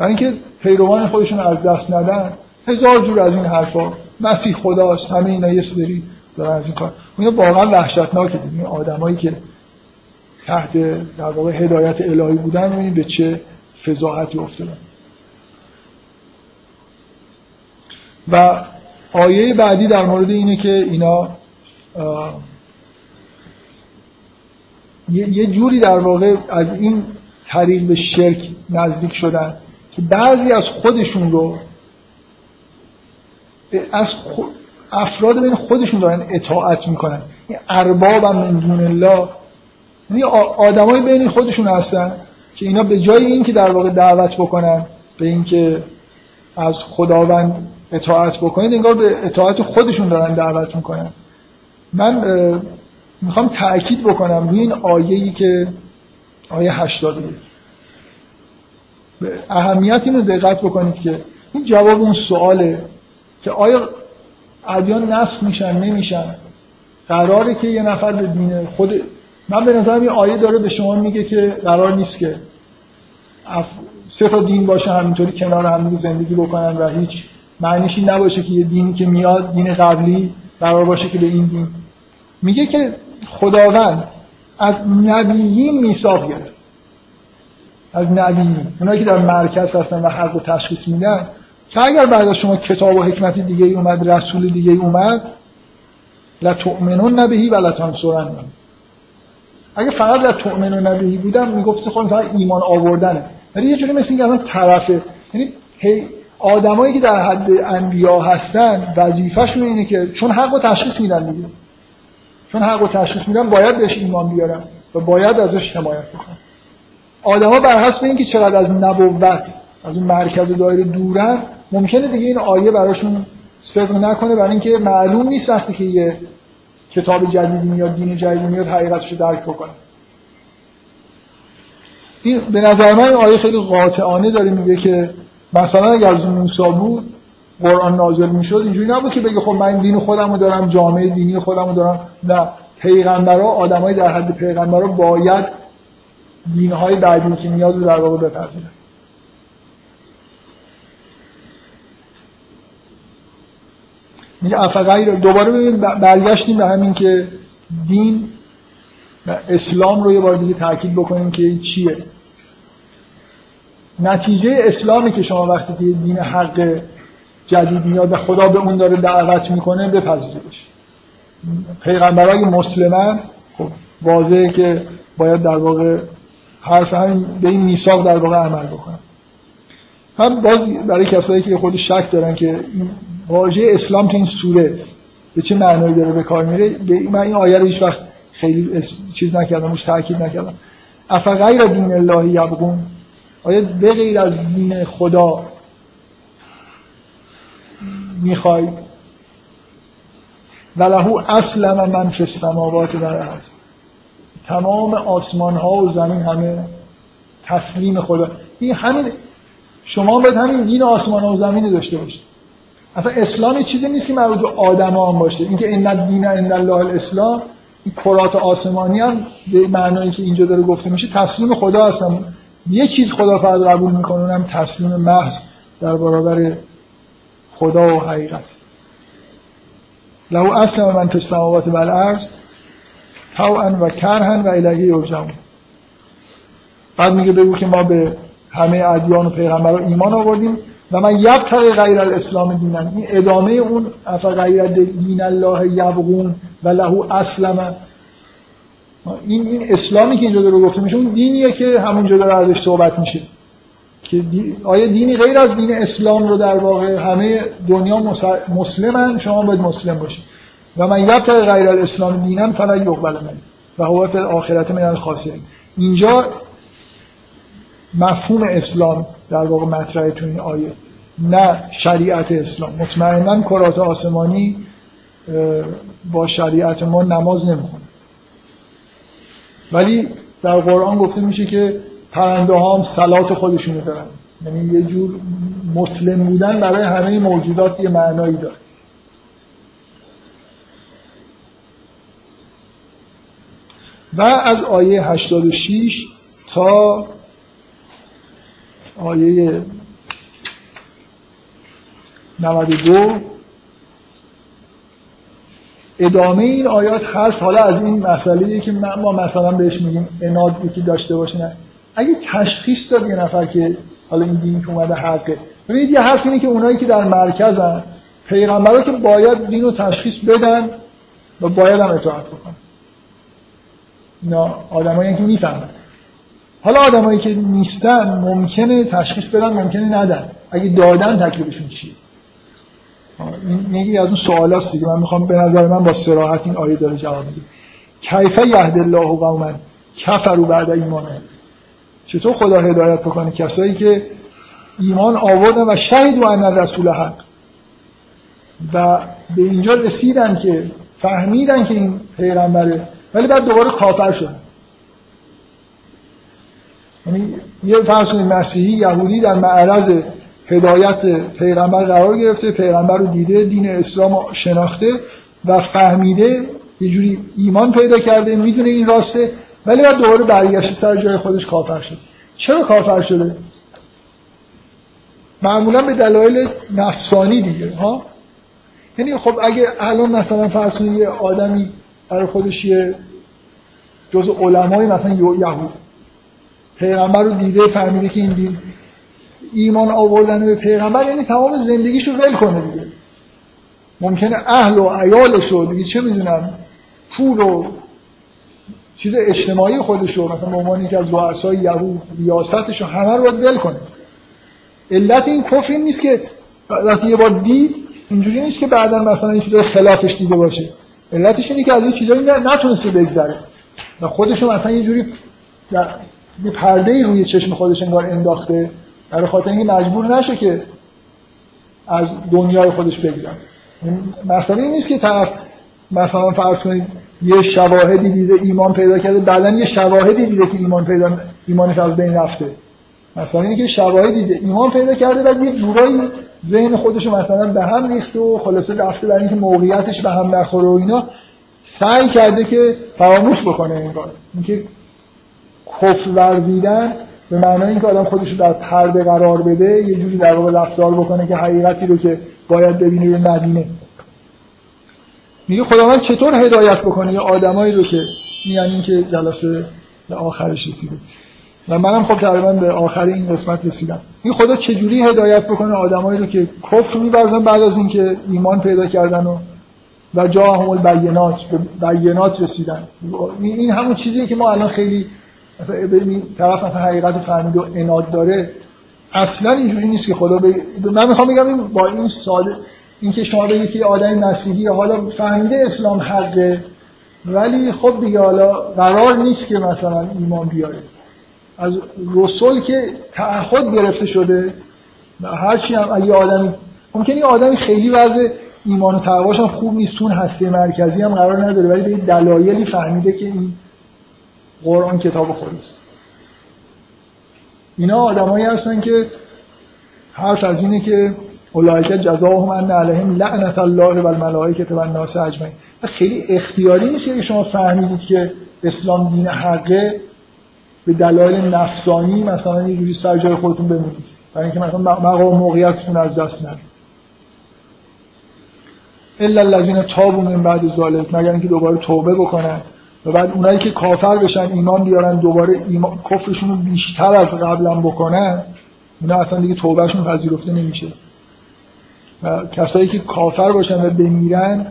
برای اینکه پیروان خودشون از دست ندن هزار جور از این حرفا. مسیح خداست همه اینا یه سری دارن از این کار. اینا واقعا وحشتناکه این آدمایی که تحت در واقع هدایت الهی بودن ببینید به چه فضاحتی افتادن. و آیه بعدی در مورد اینه که اینا یه جوری در واقع از این طریق به شرک نزدیک شدن. که بعضی از خودشون رو از افراد بین خودشون دارن اطاعت می‌کنن. این ارباب من دون الله. یعنی آدمای بین خودشون هستن که اینا به جای اینکه در واقع دعوت بکنن به اینکه از خداوند اطاعت بکنید انگار به اطاعت خودشون دارن دعوت می‌کنن. من می‌خوام تأکید بکنم روی این آیه‌ای که آیه 81 اهمیت اینو دقت بکنید که این جواب اون سواله که آیا ادیان نسخ میشن نمیشن؟ قراره که یه نفر به دین خود من به نظرم این آیه داره به شما میگه که قرار نیست که اف... سه تا دین باشه همینطوری کنار هم زندگی بکنن و هیچ معنیش این نباشه که یه دینی که میاد دین قبلی قرار باشه که به این دین. میگه که خداوند از نبیین میثاق گرفت. از نبیین اونایی که در مرکز هستن و حق و تشخیص میدن که اگر بعد از شما کتاب و حکمت دیگه ای اومد رسول دیگه ای اومد لا تؤمنون نبهی و لا تنصرن اگه فقط لا تؤمنون نبهی بودم می‌گفت خود فقط ایمان آوردنه. ولی یه جوری مثل اینکه طرفه یعنی هی آدمایی که در حد انبیا هستن وظیفه‌شون اینه که چون حق و تشخیص میدن دیگه. چون حق و تشخیص میدن باید بهش ایمان بیارن و باید ازش حمایت بکنن. آدما بر حسب اینکه چقدر از نبوت از اون مرکز دایره دورن ممکنه دیگه این آیه براشون صدق نکنه برای اینکه معلوم نیست وقتی که یه کتاب جدیدی میاد دین جدیدی میاد حقیقتش رو درک بکنه. این به نظر من آیه خیلی قاطعانه داره میگه که مثلا اگر از موسی بود قرآن نازل می‌شد اینجوری نبود که بگه خب من دین خودم رو دارم جامعه دینی خودم رو دارم. نه پیغمبرها آدمای در حد پیغمبرها باید دینهای بعدی که میاد رو در واقع بپذیرن. میگه افغیر دوباره ببین برگشتیم به همین که دین و اسلام رو یه بار دیگه تاکید بکنیم که چیه. نتیجه اسلامی که شما وقتی که دین حق جدید میاد و خدا به اون داره دعوت می‌کنه بپذیرش. پیغمبرای مسلمان خب واضحه که باید در واقع حرف همین به این میثاق در واقع عمل بکنن هم باز برای کسایی که خود شک دارن که واژه اسلام تو این سوره به چه معنایی داره به کار میره من این آیه رو هیچ وقت خیلی چیز نکردم روش تاکید نکردم. افغیر دین الله یبغون؟ آیا به غیر از دین خدا می‌خوای؟ ولهو اصلا من فی السماوات و هست تمام آسمان ها و زمین همه تسلیم خدا. این همین شما باید همین دین آسمان و زمین داشته باشید. اصلا اسلام چیزی نیست که مربوط به آدم باشه. اینکه ان دین ان الله الاسلام این کرات آسمانی هم به معنایی که اینجا داره گفته میشه تسلیم خدا هستن. یه چیز خدا فقط قبول می‌کنه اونم تسلیم محض در برابر خدا و حقیقت. له اصلا من فی السماوات و الارض طوعا و کرهن و الیه یرجعون. بعد میگه بگو که ما به همه ادیان و پیغمبر ایمان آوردیم و من یبتغی غیر الاسلام دینن این ادامه اون اف غیر دین الله یبغون و له اسلم. این این اسلامی که اینجا داره گفته میشه اون دینیه که همونجا داره ازش صحبت میشه. که آیا دینی غیر از دین اسلام رو در واقع همه دنیا مسلمن؟ شما باید مسلم باشید و من یبتغی غیر الاسلام دینن فلا یقبل من و هو فی الاخرت من الخاسرین. اینجا مفهوم اسلام در واقع مطرحه تو این آیه نه شریعت اسلام. مطمئنا کرات آسمانی با شریعت ما نماز نمی‌خونه. ولی در قرآن گفته میشه که پرنده ها هم سلات خودشونو دارن. یعنی یه جور مسلم بودن برای همه موجودات یه معنایی داره. و از آیه 86 تا آیه 92 ادامه این آیات حرف حالا از این مسئله که ما مثلا بهش میگیم اناد یکی داشته باشه اگه تشخیص داد یه نفر که حالا این دین که اومده حقه ببینید یه حرف اینه که اونایی که در مرکزن پیغمبرا که باید دین رو تشخیص بدن و باید هم اطاعت بکنن. اینا آدمایی که می‌فهمن. حالا آدمایی که نیستن ممکنه تشخیص بدن ممکنه ندن. اگه دادن تکلیفشون چیه؟ این از اون سوالاست دیگه. من می‌خوام به نظر من با صراحت این آیه داره جواب میده. کیف یهد الله قوما؟ کفروا بعد ایمانه. چطور خدا هدایت بکنه کسایی که ایمان آوردن و شهید و ان رسول حق؟ و به اینجا رسیدن که فهمیدن که این پیغمبره. ولی بعد دوباره کافر شدن یعنی یه فرض مسیحی یهودی در معرض هدایت پیغمبر قرار گرفته پیغمبر رو دیده دین اسلام شناخته و فهمیده یه جوری ایمان پیدا کرده می‌دونه این راسته ولی بعد دوباره برگشت سر جای خودش کافر شد. چرا کافر شده؟ معمولا به دلایل نفسانی دیگه ها؟ یعنی خب اگه الان مثلا فرض یه آدمی برای خودش یه جز علمای مثلا یهود. پیغمبر رو دیده فهمیده که این دین ایمان آوردن به پیغمبر یعنی تمام زندگیشو ول کنه دیگه. ممکنه اهل و عیالش رو دیگه چه می‌دونم پول و چیز اجتماعی خودش رو مثلا به عنوان یکی از رؤسای یهود ریاستش رو همه رو ول کنه. علت این کفر نیست که وقتی یه بار دید اینجوری نیست که بعدا مثلا این چیزای خلافش دیده باشه. علتش اینه که از این چیزایی نتونسته بگذره. و خودشو مثلا یه جوری یه پرده روی چشم خودش انگار انداخته برای خاطر اینکه مجبور نشه که از دنیای خودش بگذره. مثلا این نیست که طرف مثلا فرض کنید یه شواهدی دیده ایمان پیدا کرده بعدا یه شواهدی دیده که ایمان پیدا ایمانش از بین رفته. مثلا اینکه شواهدی دیده ایمان پیدا کرده بعد یه جورایی ذهن خودش مثلا به هم ریخته و خلاصه رفته برای اینکه موقعیتش به هم نخوره و اینا سعی کرده که فراموش بکنه این کار. اینکه کفر ورزیدن به معنای اینکه آدم خودش رو در پرده قرار بده یه جوری در واقع رفتار بکنه که حقیقتی رو که باید ببینه رو نبینه. میگه خداوند چطور هدایت بکنه یه آدمایی رو که میان این که جلسه آخرش رسیده. و منم خب تقریبا به آخر این قسمت رسیدم. این خدا چجوری هدایت بکنه آدمایی رو که کفر می‌ورزن بعد از اینکه ایمان پیدا کردن و و جا بینات به بینات رسیدن. این همون چیزیه که ما الان خیلی مثلا ببینید طرف مثلا حقیقت فهمید و اناد داره. اصلا اینجوری نیست که خدا بگه من می‌خوام بگم این با این ساده اینکه شما بگید که آدم مسیحی حالا فهمیده اسلام حقه ولی خب دیگه حالا قرار نیست که مثلا ایمان بیاره. از رسول که تعهد گرفته شده هرچی هم اگه آدمی ممکنه یه آدمی خیلی وضع ایمان و تقواش خوب نیست تون هسته مرکزی هم قرار نداره ولی به دلایلی فهمیده که این قرآن کتاب خودست اینا آدمایی هستن که حرف از اینه که اولئک جزاهم ان علیهم لعنت الله و الملائکه و الناس اجمعین خیلی اختیاری نیست که شما فهمیدید که اسلام دین حقه. به دلایل نفسانی مثلا یه جوری سر جای خودتون بمونید. برای اینکه مثلا مقام موقعیتتون از دست ندید الا الذين تابوا من بعد ذلك مگر اینکه دوباره توبه بکنن و بعد اونایی که کافر بشن ایمان بیارن دوباره ایمان کفرشون رو بیشتر از قبلا بکنن اینا اصلا دیگه توبهشون پذیرفته نمیشه. و کسایی که کافر باشن و بمیرن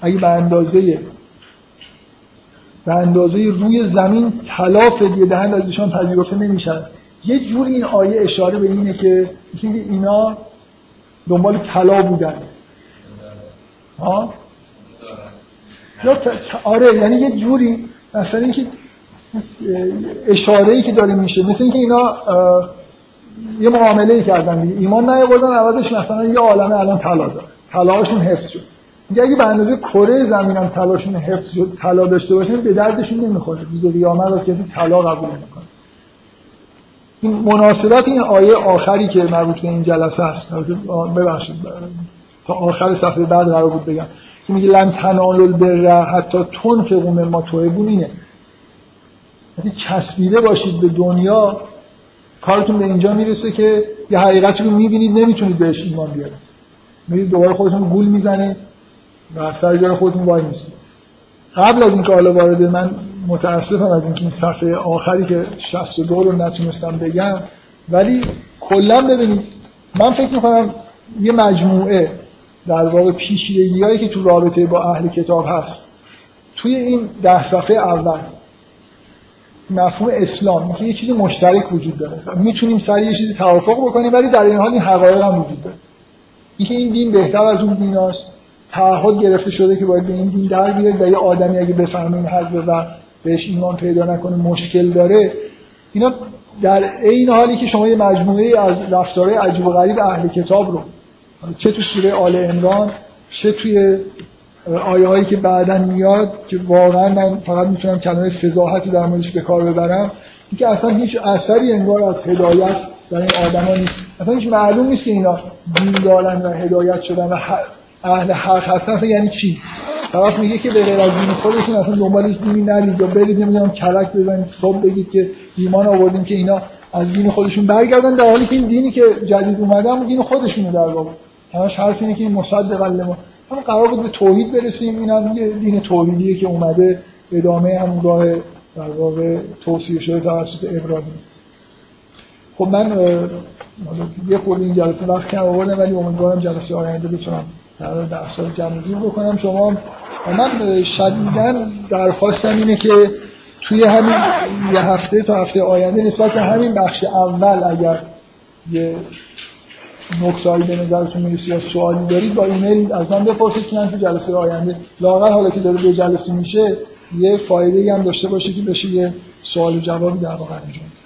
اگه به اندازه به اندازه روی زمین طلا فدیه دهند ازشان پذیرفته نمیشن. یه جوری این آیه اشاره به اینه که اینا دنبال طلا بودن. ها؟ یا آره یعنی یه جوری مثلا اینکه اشاره ای که داره میشه مثل اینکه اینا یه معامله کردن دیگه. ایمان نیاوردن عوضش مثلا یه عالمه الان طلا داره. طلاهاشون حفظ شد. میگه اگه به اندازه کره زمینم طلاشون حفظ شد طلا داشته باشن به دردشون نمی‌خوره. روز قیامت از کسی طلا قبول نمی‌کنه. این مناسبت این آیه آخری که مربوط به این جلسه است. ببخشید. تا آخر صفحه بعد قرار بود بگم. که میگه لن تنالوا البر حتی تنفقوا ما توهبون اینه. یعنی چسبیده باشید به دنیا کارتون به اینجا می‌رسه که یه حقیقتی رو می‌بینید نمی‌تونید بهش ایمان بیارید. میرید دوباره خودتون گول می‌زنید. و سر جای خودتون وای نیستید قبل از اینکه حالا وارد من متاسفم از اینکه این صفحه آخری که 62 رو نتونستم بگم ولی کلا ببینید من فکر می‌کنم یه مجموعه در واقع پیشیدگی هایی که تو رابطه با اهل کتاب هست توی این ده صفحه اول مفهوم اسلام که یه چیزی مشترک وجود داره. می‌تونیم سر یه چیزی توافق بکنیم ولی در این حال این حقایق هم وجود داره. اینکه این دین بهتر از اون دیناست تعهد گرفته شده که باید به این دین در بیاد و یه آدمی اگه بفهمه این حق و بهش ایمان پیدا نکنه مشکل داره اینا در این حالی که شما یه مجموعه از رفتارهای عجیب و غریب اهل کتاب رو چه تو سوره آل عمران چه توی آیه هایی که بعدا میاد که واقعا من فقط می‌تونم کلمه فضاحتی در موردش به کار ببرم اینکه اصلا هیچ اثری انگار از هدایت در این آدما نیست. اصلا هیچ معلوم نیست که اینا دین دارن و هدایت شدن و اهل حق هستن یعنی چی؟ طرف میگه که به غیر از دین خودشون اصلا دنبال دینی نرید یا برید نمی‌دونم کلک بزنید صبح بگید که ایمان آوردیم که اینا از دین خودشون برگردن در حالی که این دینی که جدید اومده دین خودشونه در واقع. همش حرف اینه که این مصدق هم قرار بود به توحید برسیم این هم دین توحیدیه که اومده ادامه همون راه در واقع توصیه شده توسط ابراهیم. خب من یه خورده این جلسه وقت کم آوردم ولی امیدوارم جلسه آینده بتونم در درس جمعی بکنم. شما من شدیدا درخواستم اینه که توی همین یه هفته تا هفته آینده نسبت به همین بخش اول اگر یه نکتهایی به نظرتون می‌رسه یا سوالی دارید با ایمیل از من بپرسید که تو جلسه آینده لاغر حالا که داره دو جلسه میشه یه فایده هم داشته باشه که بشه یه سوال و جوابی در واقع انجام